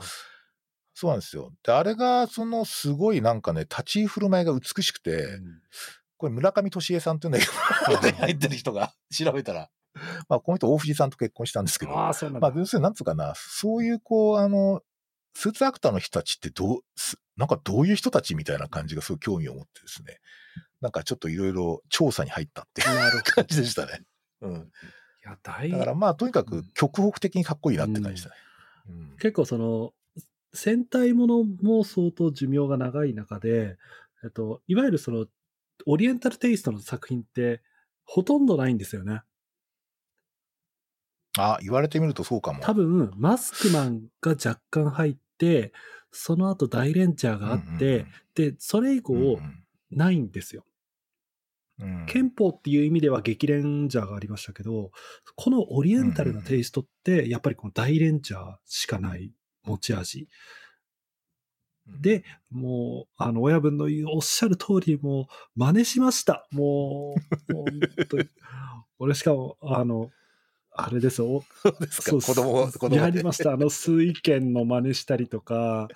そうなん
ですよ。で、あれが、その、すごいなんかね、立ち居振る舞いが美しくて、
うん
これ村上俊恵さんっていうんだけど、
はい
入ってる人が調べたら、まあ、この人大藤さんと結婚したんですけど、
ああ、そうなんだ。
まあ、要するになんつうかな、そういうこう、あの、スーツアクターの人たちってどう、すなんかどういう人たちみたいな感じがすごい興味を持ってですね、なんかちょっといろいろ調査に入ったっていう。感じでしたね。うん。
いや、大
だからまあ、とにかく極北的にかっこいいなって感じでしたね。うん
結構その、戦隊ものも相当寿命が長い中で、えっと、いわゆるその、オリエンタルテイストの作品って、ほとんどないんですよね。
あ、言われてみるとそうかも。
多分、マスクマンが若干入って、その後大レンジャーがあって、で、それ以降
うんうん
ないんですよ。
うんうん
憲法っていう意味では激レンジャーがありましたけど、このオリエンタルなテイストって、やっぱりこの大レンジャーしかない持ち味。で、もう、あの、親分の言うおっしゃる通り、もう、真似しました。もう、もう本当に。俺しかも、あの、あれですよ。
そうですか、
そう
子供、子供で
やりました。あの、水拳の真似したりとか、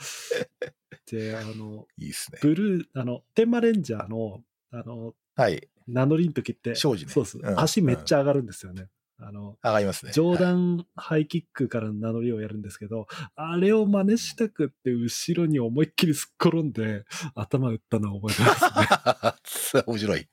で、あの、
いいですね。
ブルー、あの、天魔レンジャーの、あの、
はい。
名乗りの時って、
庄司ね
そうです、
うん
足めっちゃ上がるんですよね。あの、
上がりますね。
上
はい
段ハイキックからの名乗りをやるんですけど、あれを真似したくって後ろに思いっきりすっ転んで頭打ったのを覚えてますね。
面白い。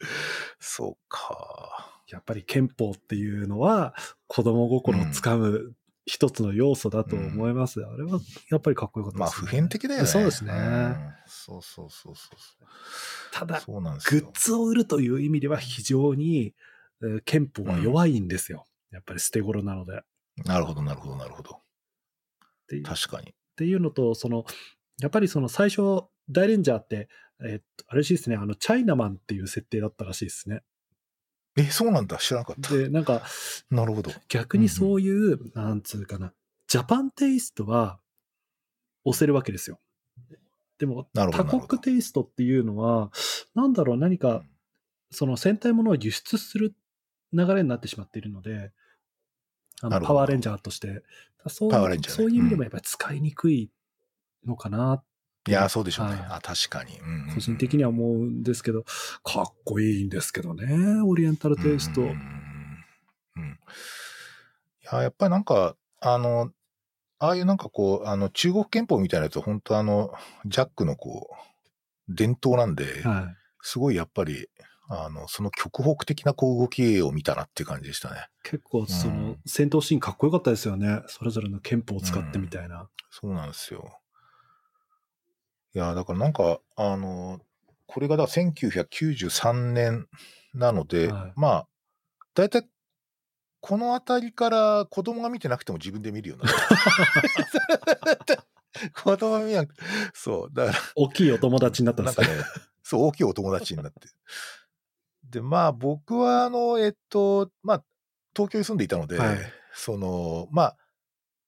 そうか。
やっぱり憲法っていうのは子供心をつかむ一つの要素だと思います。あれはやっぱりかっこよかったです、
まあ、普遍的だよね。
そうですね。
んそうそうそうそう
ただ。グッズを売るという意味では非常に、えー憲法は弱いんですよ。やっぱり捨て頃なので。っ
なるほど、なるほど、なるほど。確かに。
っていうのと、その、やっぱりその最初、大レンジャーって、えっと、あれらしいですね、あの、チャイナマンっていう設定だったらしいですね。
え、そうなんだ。知らなかった。
で、なんか、
なるほど。
逆にそういう、なんつうかな、ジャパンテイストは押せるわけですよ。でも、他国テイストっていうのは、なんだろう、何か、その戦隊ものを輸出する流れになってしまっているので、あのパワーレンジャーとして、そう
パワーレンジャーね
そういう意味でも
うん
やっぱり使いにくいのかな、
いや、そうでしょうね。
はい
あ、確かに。うんうんうん
個人的には思うんですけど、かっこいいんですけどね、オリエンタルテイスト。
うんうんいや、やっぱりなんか、あの、ああいうなんかこう、あの、中国憲法みたいなやつは本当あの、ジャックのこう、伝統なんで、
はい。
すごいやっぱり、あの、その極北的なこう動きを見たなっていう感じでしたね。
結構、その、
うん
戦闘シーンかっこよかったですよね。それぞれの憲法を使ってみたいな。
そうなんですよ。いや、だからなんか、あの、これがだから1993年なので、
はい
まあ、大体、この辺りから子供が見てなくても自分で見るようになった。子供が見なくて、そう、だから、
大きいお友達になったんです
かね、そう、大きいお友達になって。で、まあ、僕は、あの、えっと、まあ、東京に住んでいたので、
はい
その、まあ、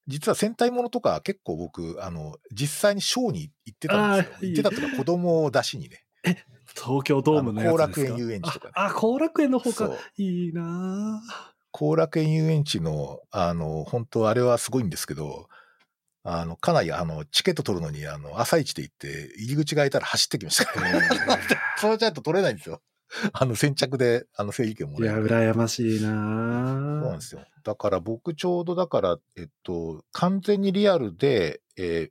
実は戦隊ものとか結構僕、あの、実際にショーに行ってたんですよ。行ってたっていうか子供を出しにね。
東京ドームの
後楽園遊園地とかね
あ、あ後楽園の方か。いいな
後楽園遊園地の、あの、本当あれはすごいんですけど、あの、かなり、あの、チケット取るのに、あの、朝一で行って、入り口が開いたら走ってきましたから、ね。そのちゃんと取れないんですよ。あの、先着で、あの、整理券も
いや、
らえる
羨ましい
そうなん
な
ですよ。だから僕ちょうどだから、えっと、完全にリアルで、えー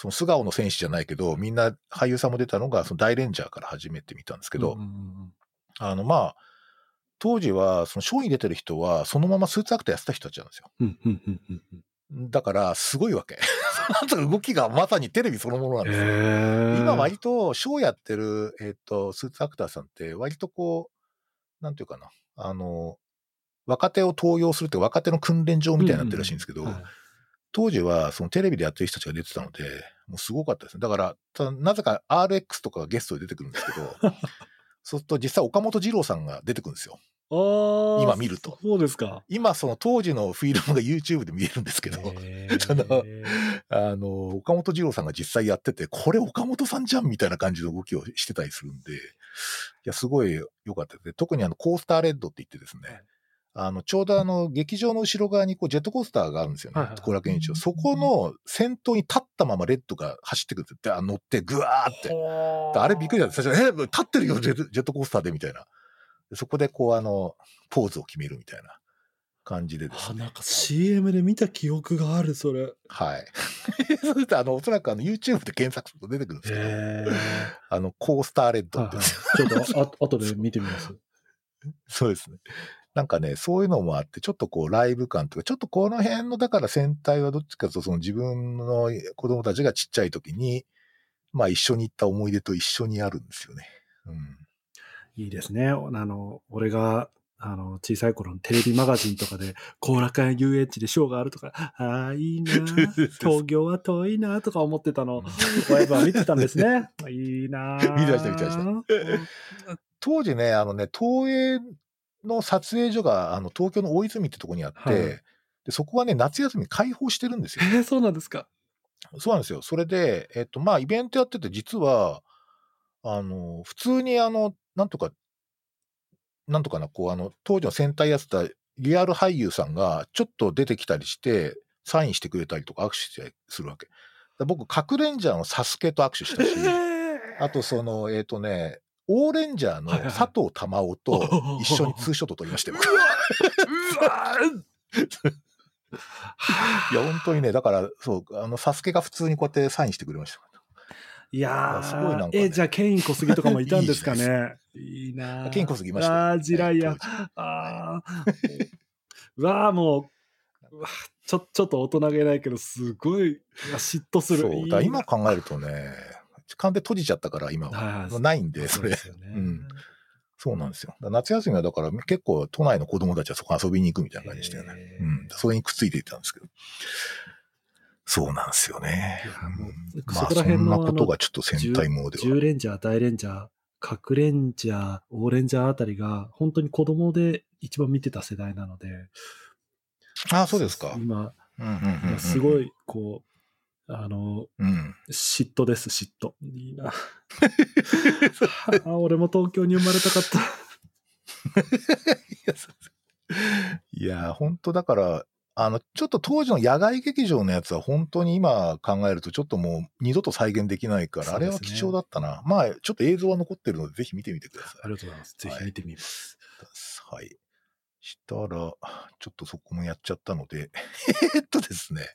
その素顔の戦士じゃないけど、みんな俳優さんも出たのが、その大レンジャーから初めて見たんですけど、
うんうんうん
あの、まあ、当時は、そのショーに出てる人は、そのままスーツアクターやってた人たちなんですよ。
うんうんうんうんうん
だから、すごいわけ。その後動きがまさにテレビそのものなんですよ。
へー
今割とショーやってる、えっ、と、スーツアクターさんって割とこう、なんていうかな、あの、若手を登用するって若手の訓練場みたいになってるらしいんですけど、
はい
当時はそのテレビでやってる人たちが出てたので、もうすごかったですね。だから、なぜか RX とかがゲストで出てくるんですけど、そうすると実際岡本二郎さんが出てくるんですよ。今見ると
そうですか。
今その当時のフィルムが YouTube で見えるんですけど、そのあの、岡本二郎さんが実際やってて、これ岡本さんじゃんみたいな感じの動きをしてたりするんで、いや、すごい良かったですね。特にあの、コースターレッドって言ってですね、
はい
あの、ちょうどあの、劇場の後ろ側にこう、ジェットコースターがあるんですよね。後楽園一応。そこの先頭に立ったままレッドが走ってくるって乗ってぐわーって。あれびっくりした。最初、え、立ってるよ、ジェットコースターで、みたいな。でそこでこう、あの、ポーズを決めるみたいな感じでです
あ、
ね。
なんか CM で見た記憶がある、それ。
はい。そして、あの、おそらくあの、YouTube で検索すると出てくるんですけど、
へ
あの、コースターレッド
はい
って
はい、ちょっとあ 後で見てみます。
そうですね。なんかね、そういうのもあって、ちょっとこう、ライブ感とか、ちょっとこの辺の、だから戦隊はどっちかと、その自分の子供たちがちっちゃい時に、まあ一緒に行った思い出と一緒にあるんですよね。うん。
いいですね。あの、俺が、あの、小さい頃のテレビマガジンとかで、後楽園遊園地でショーがあるとか、ああ、いいな 東京は遠いなとか思ってたの、親は見てたんですね。いいな
見てました見てました当時ね、あのね、東映の撮影所が、あの、東京の大泉ってとこにあって、
はい
でそこはね、夏休み開放してるんですよ。
えー、そうなんですか。
そうなんですよ。それで、えっと、まあ、イベントやってて、実は、あの、普通に、あの、なんとか、なんとかな、こう、あの、当時の戦隊やってたリアル俳優さんが、ちょっと出てきたりして、サインしてくれたりとか握手するわけ。だ僕、核レンジャーのサスケと握手したし、あと、その、えっ、とね、オーレンジャーの佐藤玉緒と一緒にツーショット撮りましたよ。いや、本当にね、だから、そう、あの、サスケが普通にこうやってサインしてくれました。
いやー、
すごいなんかね
え、じゃあ、ケイン小杉とかもいたんですかね。いいなー
ケイン小杉いましたよ
ああ、地雷やああ。うわあ、もう、うわちょ、ちょっと大人げないけど、すごい、嫉妬する。
そう、だ今
な
考えるとね、完全に閉じちゃったから、今は。ないんで、それ。
ですよね。
うんそうなんですよ。夏休みはだから結構都内の子供たちはそこ遊びに行くみたいな感じでしたよね。うん。それにくっついていったんですけど。そうなんですよね
いやもう。
うん
そ
まあそん
こら辺の
なことがちょっと戦隊ものでは。
10レンジャー、大レンジャー、核レンジャー、オーレンジャーあたりが、本当に子供で一番見てた世代なので、
ああ、そうですか。
今、
うんうんうんうん
すご。い、こう、あの、
うん。
嫉妬です、嫉妬。いいな。あ俺も東京に生まれたかった。
いや、本当だから、あの、ちょっと当時の野外劇場のやつは本当に今考えるとちょっともう二度と再現できないから、あれは貴重だったな。まあ、ちょっと映像は残ってるので、ぜひ見てみてください。
ありがとうございます。ぜひ見てみます。
はい。したら、ちょっとそこもやっちゃったので、えーっとですね、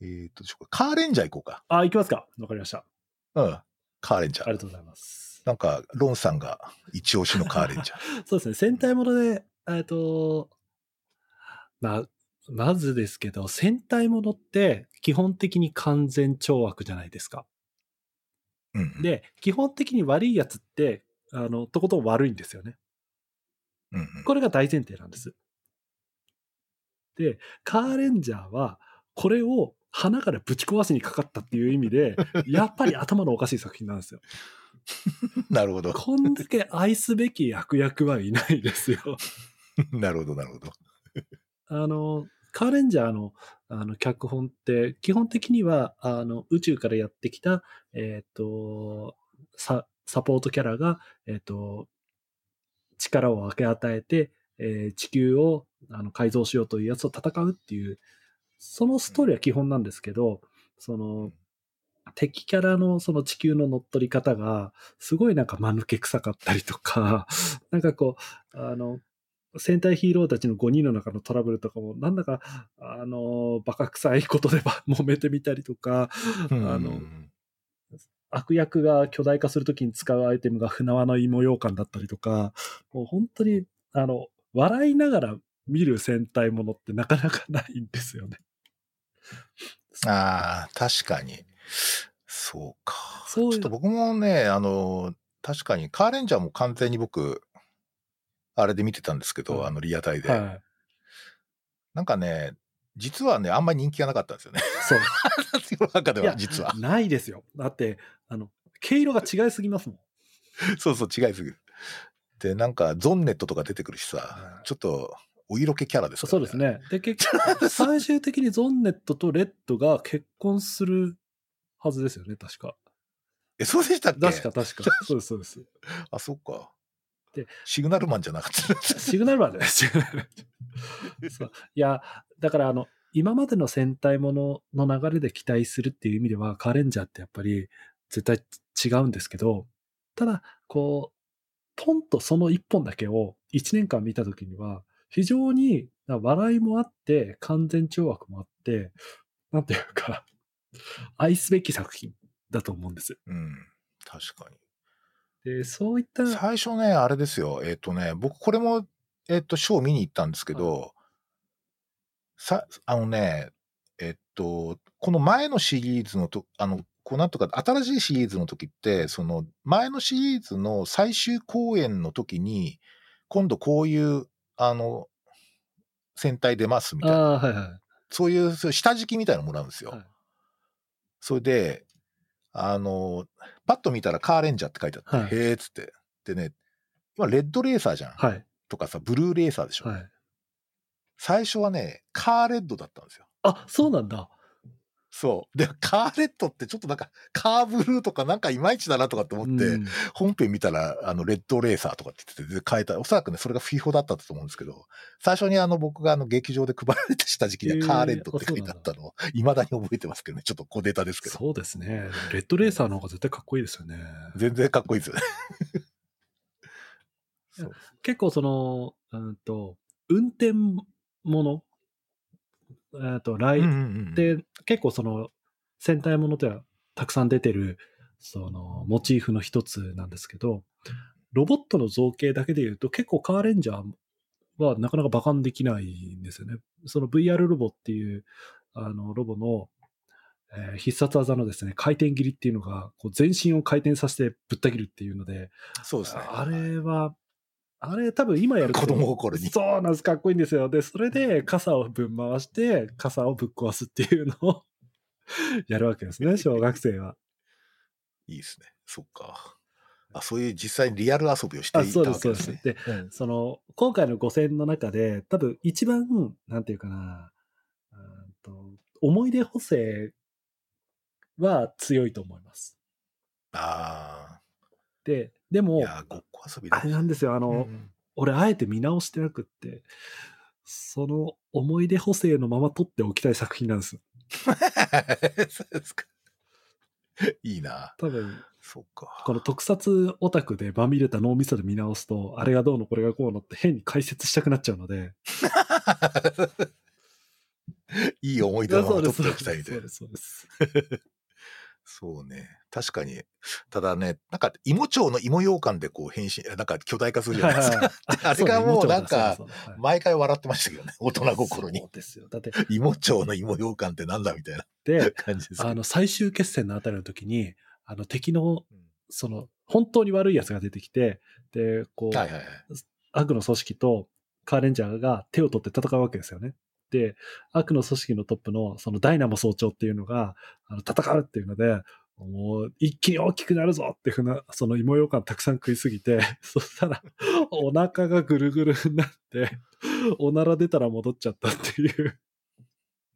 えーっと、カーレンジャー行こうか。
あ、行きますか。わかりました。
うん。カーレンジャー
あり。がとうございます。
なんか、ロンさんが一押しのカーレンジャー。
そうですね。戦隊もので、えっと、まあ、まずですけど、戦隊ものって基本的に完全懲悪じゃないですか。
うんうん、
で、基本的に悪いやつって、あの、とことん悪いんですよね。
うんうん
これが大前提なんです。で、カーレンジャーは、これを花からぶち壊しにかかったっていう意味で、やっぱり頭のおかしい作品なんですよ。
なるほど。
こんだけ愛すべき悪役はいないですよ。
なるほど、なるほど。
あの、カーレンジャーのあの脚本って、基本的にはあの宇宙からやってきた、えっ、と、ササポートキャラが、えっ、と、力を分け与えて、えー地球をあの改造しようというやつと戦うっていう、そのストーリーは基本なんですけど、その、敵キャラのその地球の乗っ取り方が、すごいなんか間抜け臭かったりとか、なんかこう、あの、戦隊ヒーローたちの5人の中のトラブルとかも、なんだか、あの、バカ臭いことでば揉めてみたりとか、あの
うん
悪役が巨大化するときに使うアイテムが船輪の芋羊羹だったりとか、もう本当に、あの、笑いながら見る戦隊ものってなかなかないんですよね。
ああ、確かに。そうか。
そう
ちょっと僕もね、あの、確かに、カーレンジャーも完全に僕、あれで見てたんですけど、
はい
あの、リアタイで。
はい。
なんかね、実はね、あんまり人気がなかったんですよね。
そう。
中では、実は。
ないですよ。だって、あの、毛色が違いすぎますもん。
そうそう、違いすぎる。で、なんか、ゾンネットとか出てくるしさ
は、い
ちょっと、お色気キャラですから
そうです。ね。で、結局、最終的にゾンネットとレッドが結婚するはずですよね、確か。
え、そうでしたっけ？
確か、確か。そうです、そうです。
あ、そっか。
で
シグナルマンじゃなかった。
シグナルマンね。シグナルマンそういや、だからあの、今までの戦隊ものの流れで期待するっていう意味では、カーレンジャーってやっぱり絶対違うんですけど、ただ、こう、ポンとその一本だけを一年間見たときには、非常に笑いもあって、完全懲悪もあって、なんていうか、愛すべき作品だと思うんです。
うん、確かに。
で、そういった、
最初ね、あれですよ。えっ、とね、僕これも、えっ、と、ショー見に行ったんですけど、さ、あのね、えっ、と、この前のシリーズのと、あの、こうなんとか、新しいシリーズの時って、その、前のシリーズの最終公演の時に、今度こういう、あの、戦隊出ますみたいな、
はいはい。
そういうそういう下敷きみたいなのもらうんですよ。
はい
それで、あの、パッと見たらカーレンジャーって書いてあって、
はい
へーっつって。でね、今レッドレーサーじゃん。
はい。
とかさ、ブルーレーサーでしょ。
はい。
最初はね、カーレッドだったんですよ。
あ、そうなんだ。
そう。で、カーレッドってちょっとなんか、カーブルーとかなんかいまいちだなとかって思って、
うん
本編見たら、あの、レッドレーサーとかって言って変えた。おそらくね、それがフィフォだったと思うんですけど、最初にあの、僕があの、劇場で配られた下敷きにはカーレッドって書いてあったのを、未だに覚えてますけどね、ちょっと小ネタですけど。
そうですね。レッドレーサーの方が絶対かっこいいですよね。
全然かっこいいですよね。
結構その、うんと、運転もの、えっと、来、で、結構その、戦隊ものではたくさん出てる、その、モチーフの一つなんですけど、ロボットの造形だけで言うと、結構カーレンジャーはなかなか馬鹿にできないんですよね。その VR ロボっていう、あの、ロボの、えー必殺技のですね、回転切りっていうのが、こう全身を回転させてぶった切るっていうので、
そうですね。
あれは、あれ多分今やると
子供心に
そうなんです。かっこいいんですよ。で、それで傘をぶん回して、傘をぶっ壊すっていうのを やるわけですね、小学生は。
いいですね。そっか。あ、そういう実際にリアル遊びをして
あ、
い
そうです、
たわけ
そうです。
ですね。
で、
うん
その、今回の5戦の中で、多分一番、なんていうかな、うんと思い出補正は強いと思います。
あ
で、でも、
やー、ごっこ遊びだ
あれなんですよ、あの、
うんうん
俺あえて見直してなくって、その思い出補正のまま撮っておきたい作品なんです。
そうですか。いいな。
多分、
そっか。
この特撮オタクでまみれた脳みそで見直すと、あれがどうのこれがこうのって変に解説したくなっちゃうので。
いい思い出をまま取っておきたいみたいな
そうで。す、そうです。
そうね。確かに。ただね、なんか、芋町の芋羊羹でこう変身、なんか巨大化するじゃないですか。であれがもうなんか、毎回笑ってましたけどね、大人心に
そ。うですよ。だって、
芋町の芋羊羹ってなんだみたいな
で、
感じです。
あの、最終決戦のあたりの時に、あの、敵の、
うん
その、本当に悪い奴が出てきて、で、こう、
はいはいはい。
悪の組織とカーレンジャーが手を取って戦うわけですよね。で、悪の組織のトップのそのダイナモ総長っていうのが、あの戦うっていうので、もう一気に大きくなるぞってふうな、その芋ようかんたくさん食いすぎて、そしたらお腹がぐるぐるになって、おなら出たら戻っちゃったっていう。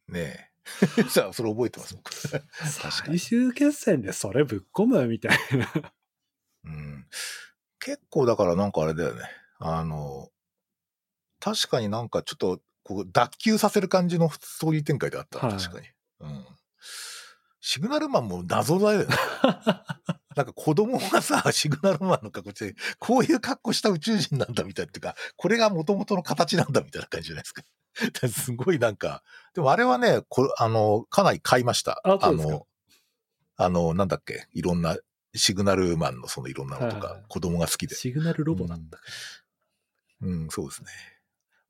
ねえ。さあ、それ覚えてます、僕。
最終決戦でそれぶっ込むみたいな。
うん。結構だからなんかあれだよね。あの、確かになんかちょっと、こう、脱臼させる感じのストーリー展開であったな、
はい
確かに。うん。シグナルマンも謎だよね。なんか子供がさ、シグナルマンの格好して、こういう格好した宇宙人なんだみたいっていうか、これが元々の形なんだみたいな感じじゃないですか。すごいなんか、でもあれはね、こあの、かなり買いました。
あ
の、あの、なんだっけ、いろんな、シグナルマンのそのいろんなのとか、子供が好きで。
シグナルロボなんだか
うん、そうですね。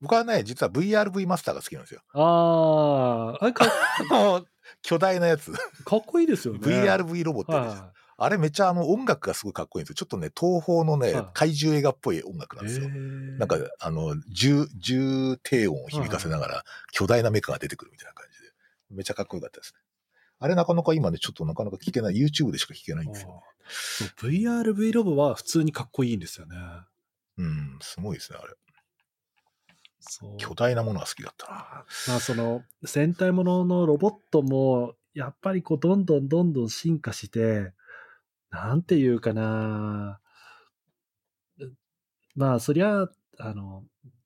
僕はね、実は VRV マスターが好きなんですよ。
ら。ああ、あれか
巨大なやつ。
かっこいいですよね。
VRV ロボってね、
は
あれめっちゃあの音楽がすごいかっこいいんですよ。ちょっとね、東宝のね、
はい
怪獣映画っぽい音楽なん
い。
ですよ。なんか、あの、重、重低音を響かせながら、巨大なメカが出てくるみたいな感じで。めっちゃかっこよかったですね。あれなかなか今ね、ちょっとなかなか聞けない、YouTube でしか聞けないんですよ。
あーそう VRV ロボは普通にかっこいいんですよね。
うん、すごいですね、あれ。巨大なものが好きだったな。
まあその戦隊もののロボットもやっぱりこうどんどんどんどん進化して、なんていうかな。まあそりゃ、あの、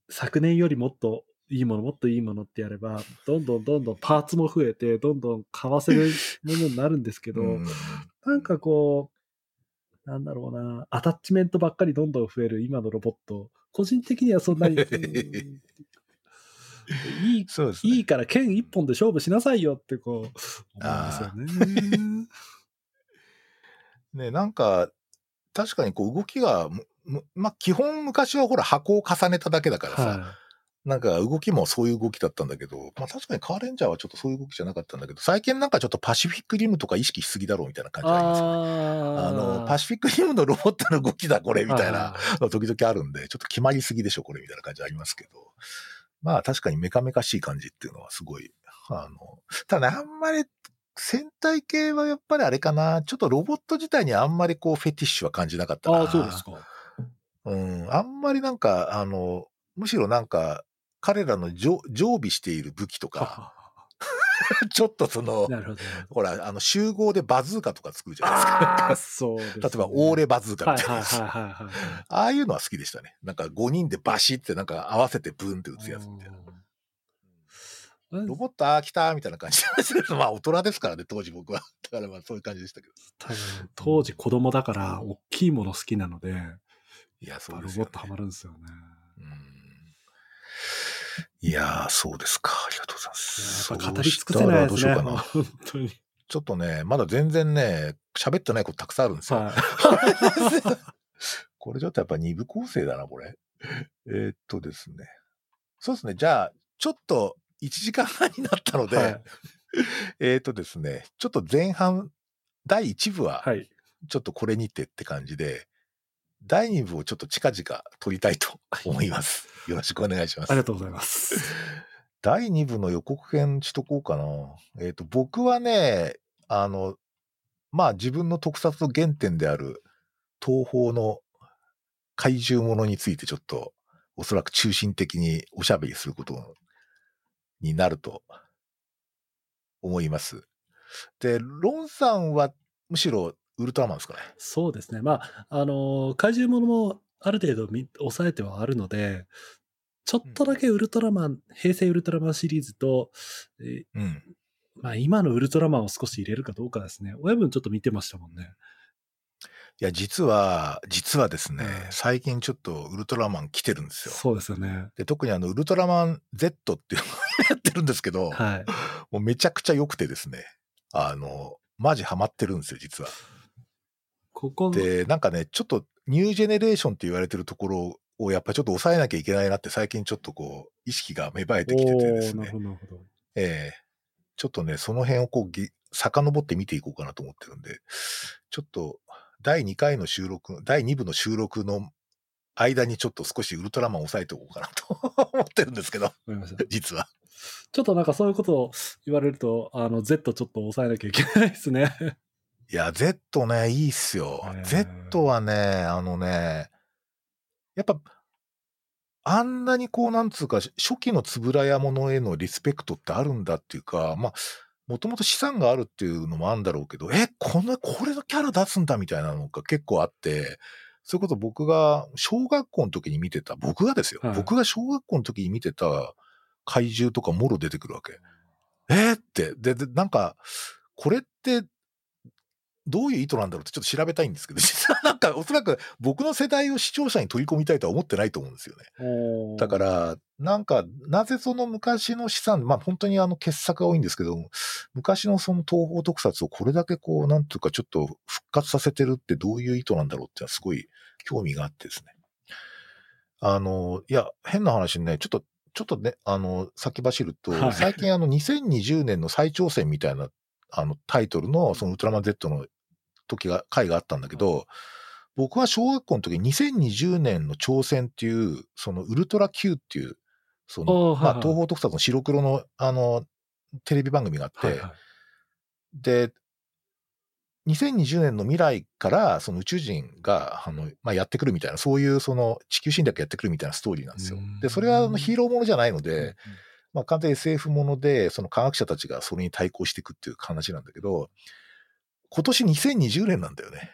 昨年よりもっといいもの、もっといいものってやれば、どんどんどんどんパーツも増えて、どんどん買わせるものになるんですけど、
うん
なんかこう、なんだろうな、アタッチメントばっかりどんどん増える今のロボット、個人的にはそんなに、うんいい、
そうですね。
いいから剣一本で勝負しなさいよってこう、思うんですよね。
ね、なんか、確かにこう動きが、まあ、基本昔はほら箱を重ねただけだからさ、
は
なんか動きもそういう動きだったんだけど、まあ確かにカーレンジャーはちょっとそういう動きじゃなかったんだけど、最近なんかちょっとパシフィックリムとか意識しすぎだろうみたいな感
い。
じがありますよね。
あ
あの、パシフィックリムのロボットの動きだ、これ、みたいな
は
の時々あるんで、ちょっと決まりすぎでしょ、これ、みたいな感じありますけど。まあ確かにメカメカしい感じっていうのはすごい、あの、ただね、あんまり戦隊系はやっぱりあれかな、ちょっとロボット自体にあんまりこうフェティッシュは感じなかったな。
ああ、そうですか。
うん、あんまりなんか、あの、むしろなんか、彼らの常常備している武器とか、ちょっとその、
なるほど。
ほら、あの、集合でバズーカとか作るじゃないですか。
ね。
例えば、オーレバズーカみたいな。ああいうのは好きでしたね。なんか5人でバシってなんか合わせてブンって打つやつみたいな。
うん
ロボット、あー来たーみたいな感じで まあ大人ですからね、当時僕は。だからまあそういう感じでしたけど。
多分当時子供だから大きいもの好きなので、
いや、そう
ロ
ですよ、ね。
ボットハマるんですよね。
うんいやー、そうですか。ありがとうございます。
やっぱ語り尽くせないですね。
どうしようかな。
本当に。
ちょっとね、まだ全然ね、喋ってないことたくさんあるんですよ。
はい。
これちょっとやっぱ二部構成だな、これ。えーっとですね。そうですね。じゃあ、ちょっと1時間半になったので、
はい
えーっとですね、ちょっと前半、第1部は、
はい。
ちょっとこれにてって感じで、第2部をちょっと近々撮りたいと思います。よろしくお願いします
あり。がとうございます。
第2部の予告編しとこうかな。えっ、と、僕はね、あの、まあ自分の特撮の原点である東宝の怪獣ものについてちょっと、おそらく中心的におしゃべりすることになると思います。で、ロンさんはむしろウルトラマンですかね。
そうですね。まあ、あの、怪獣ものもある程度み抑えてはあるので、ちょっとだけウルトラマン、平成ウルトラマンシリーズと、えー
うん。
まあ今のウルトラマンを少し入れるかどうかですね。親分ちょっと見てましたもんね。
いや、実は、実はですね、
うん
最近ちょっとウルトラマン来てるんですよ。
そうですよね。
で、特にあの、ウルトラマン Z っていうのをやってるんですけど、
はい。
もうめちゃくちゃ良くてですね、あの、マジハマってるんですよ、実は。
ここ
で、なんかね、ちょっとニュージェネレーションって言われてるところをやっぱりちょっと抑えなきゃいけないなって最近ちょっとこう、意識が芽生えてきててですね
おーなるほ。ど、なるほど。
ええちょっとね、その辺をこうぎ、遡って見ていこうかなと思ってるんで、ちょっと、第2回の収録、第2部の収録の間にちょっと少しウルトラマンを抑えておこうかなと 思ってるんですけど。実は。
ちょっとなんかそういうことを言われると、あの、Z ちょっと抑えなきゃいけないですね。
いや、Z ね、いいっすよ。Z はね、あのね、やっぱ、あんなにこう、なんつうか、初期のつぶらやものへのリスペクトってあるんだっていうか、まあ、もともと資産があるっていうのもあるんだろうけど、え、この、これのキャラ出すんだみたいなのが結構あって、それこそ僕が小学校の時に見てた、僕がですよ、
はい。
僕が小学校の時に見てた怪獣とかもろ出てくるわけ。えーって、で、で、なんか、これって、どういう意図なんだろうってちょっと調べたいんですけど、実 はなんかおそらく僕の世代を視聴者に取り込みたいとは思ってないと思うんですよね。だから、なんか、なぜその昔の資産、まあ本当にあの傑作が多いんですけど、昔のその東方特撮をこれだけこう、なんていうかちょっと復活させてるってどういう意図なんだろうってすごい興味があってですね。あの、いや、変な話ね、ちょっと、ちょっとね、あの、先走ると、
はい
最近あの2020年の再挑戦みたいなあのタイトルのそのウルトラマン Z の時が、回があったんだけど、僕は小学校の時に2020年の挑戦っていう、そのウルトラ Q っていう、その、まあ東方特撮の白黒のあの、テレビ番組があって、
はいはい。
で、2020年の未来から、その宇宙人が、あの、まあ、やってくるみたいな、そういうその地球侵略やってくるみたいなストーリーなんですよ。で、それはあのヒーローものじゃないの
うん
で、まあ、完全に SF もので、その科学者たちがそれに対抗していくっていう話なんだけど、今年2020年なんだよね。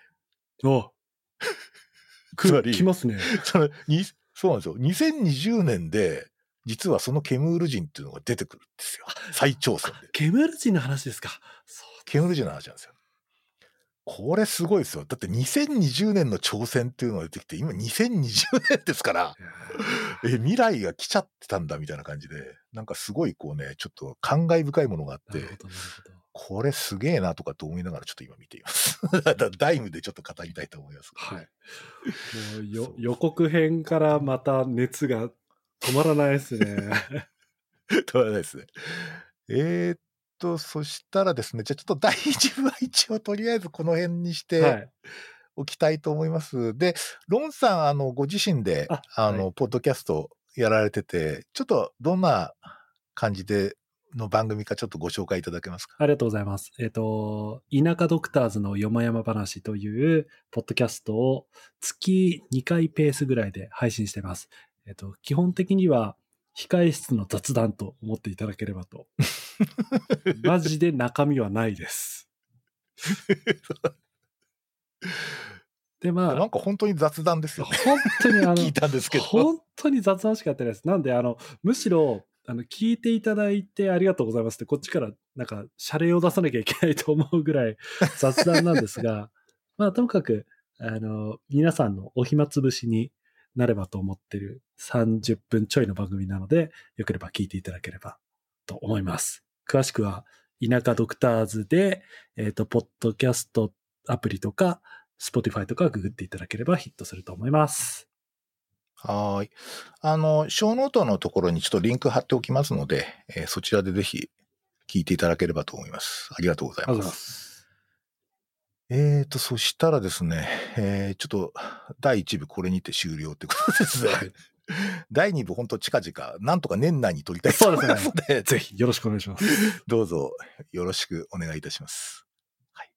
お
つまり
来ますね。
そのにそうなんですよ。2020年で、実はそのケムール人っていうのが出てくるんですよ。再挑戦で。
ケムール人の話ですか。そう
ケムール人の話なんですよ。これすごいですよ。だって2020年の挑戦っていうのが出てきて、今2020年ですから、え、未来が来ちゃってたんだみたいな感じで、なんかすごいこうね、ちょっと感慨深いものがあって
なる、ほど、なるほど。
これすげえなとかと思いながらちょっと今見ています。ダイムでちょっと語りたいと思います。
はい。もうよ予告編からまた熱が止まらないですね。
とはないですね。えーっと、そしたらですね、じゃあちょっと第一部は一応とりあえずこの辺にし
は
て
い。
おきたいと思います。で、ロンさん、あの、ご自身で、
あ
あの、
は
ポッドキャストやられてて、ちょっとどんな感じでの番組かちょっとご紹介いただけますか？
ありがとうございます。えっ、と、田舎ドクターズのよまやま話という、ポッドキャストを月2回ペースぐらいで配信してます。えっ、と、基本的には、控え室の雑談と思っていただければと。マジで中身はないです。で、まあ、
なんか本当に雑談ですよね。
本当にあの、
聞いたんですけど。
本当に雑談しかやってないです。なんで、あの、むしろ、あの、聞いていただいてありがとうございますって、こっちから、なんか、謝礼を出さなきゃいけないと思うぐらい 雑談なんですが、まあ、ともかく、あの、皆さんのお暇つぶしになればと思ってる30分ちょいの番組なので、よければ聞いていただければと思います。詳しくは、田舎ドクターズで、えっ、と、ポッドキャストアプリとか、Spotify とかググっていただければヒットすると思います。
はーい。あの、ショーノートのところにちょっとリンク貼っておきますので、えーそちらでぜひ聞いていただければと思います。ありがとうござい
ます。
えーと、そしたらですね、えーちょっと第1部これにて終了ってことですね。
はい
第2部本当近々、なんとか年内に撮りたいと思いますので、
ぜひよろしくお願いします。
どうぞよろしくお願いいたします。はい。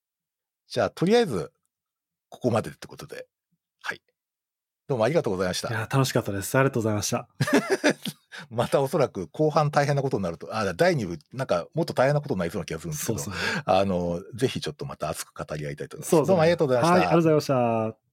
じゃあ、とりあえず、ここまでってことで。はい。どうもありがとうございました。
いや、楽しかったです。ありがとうございました。
またおそらく後半大変なことになると、あ、第2部、なんかもっと大変なことになりそうな気がするんですけど、
そうそう。
あの、ぜひちょっとまた熱く語り合いたいと思います。
そうですね
どうもありがとうございました。
はい、ありがとうございました。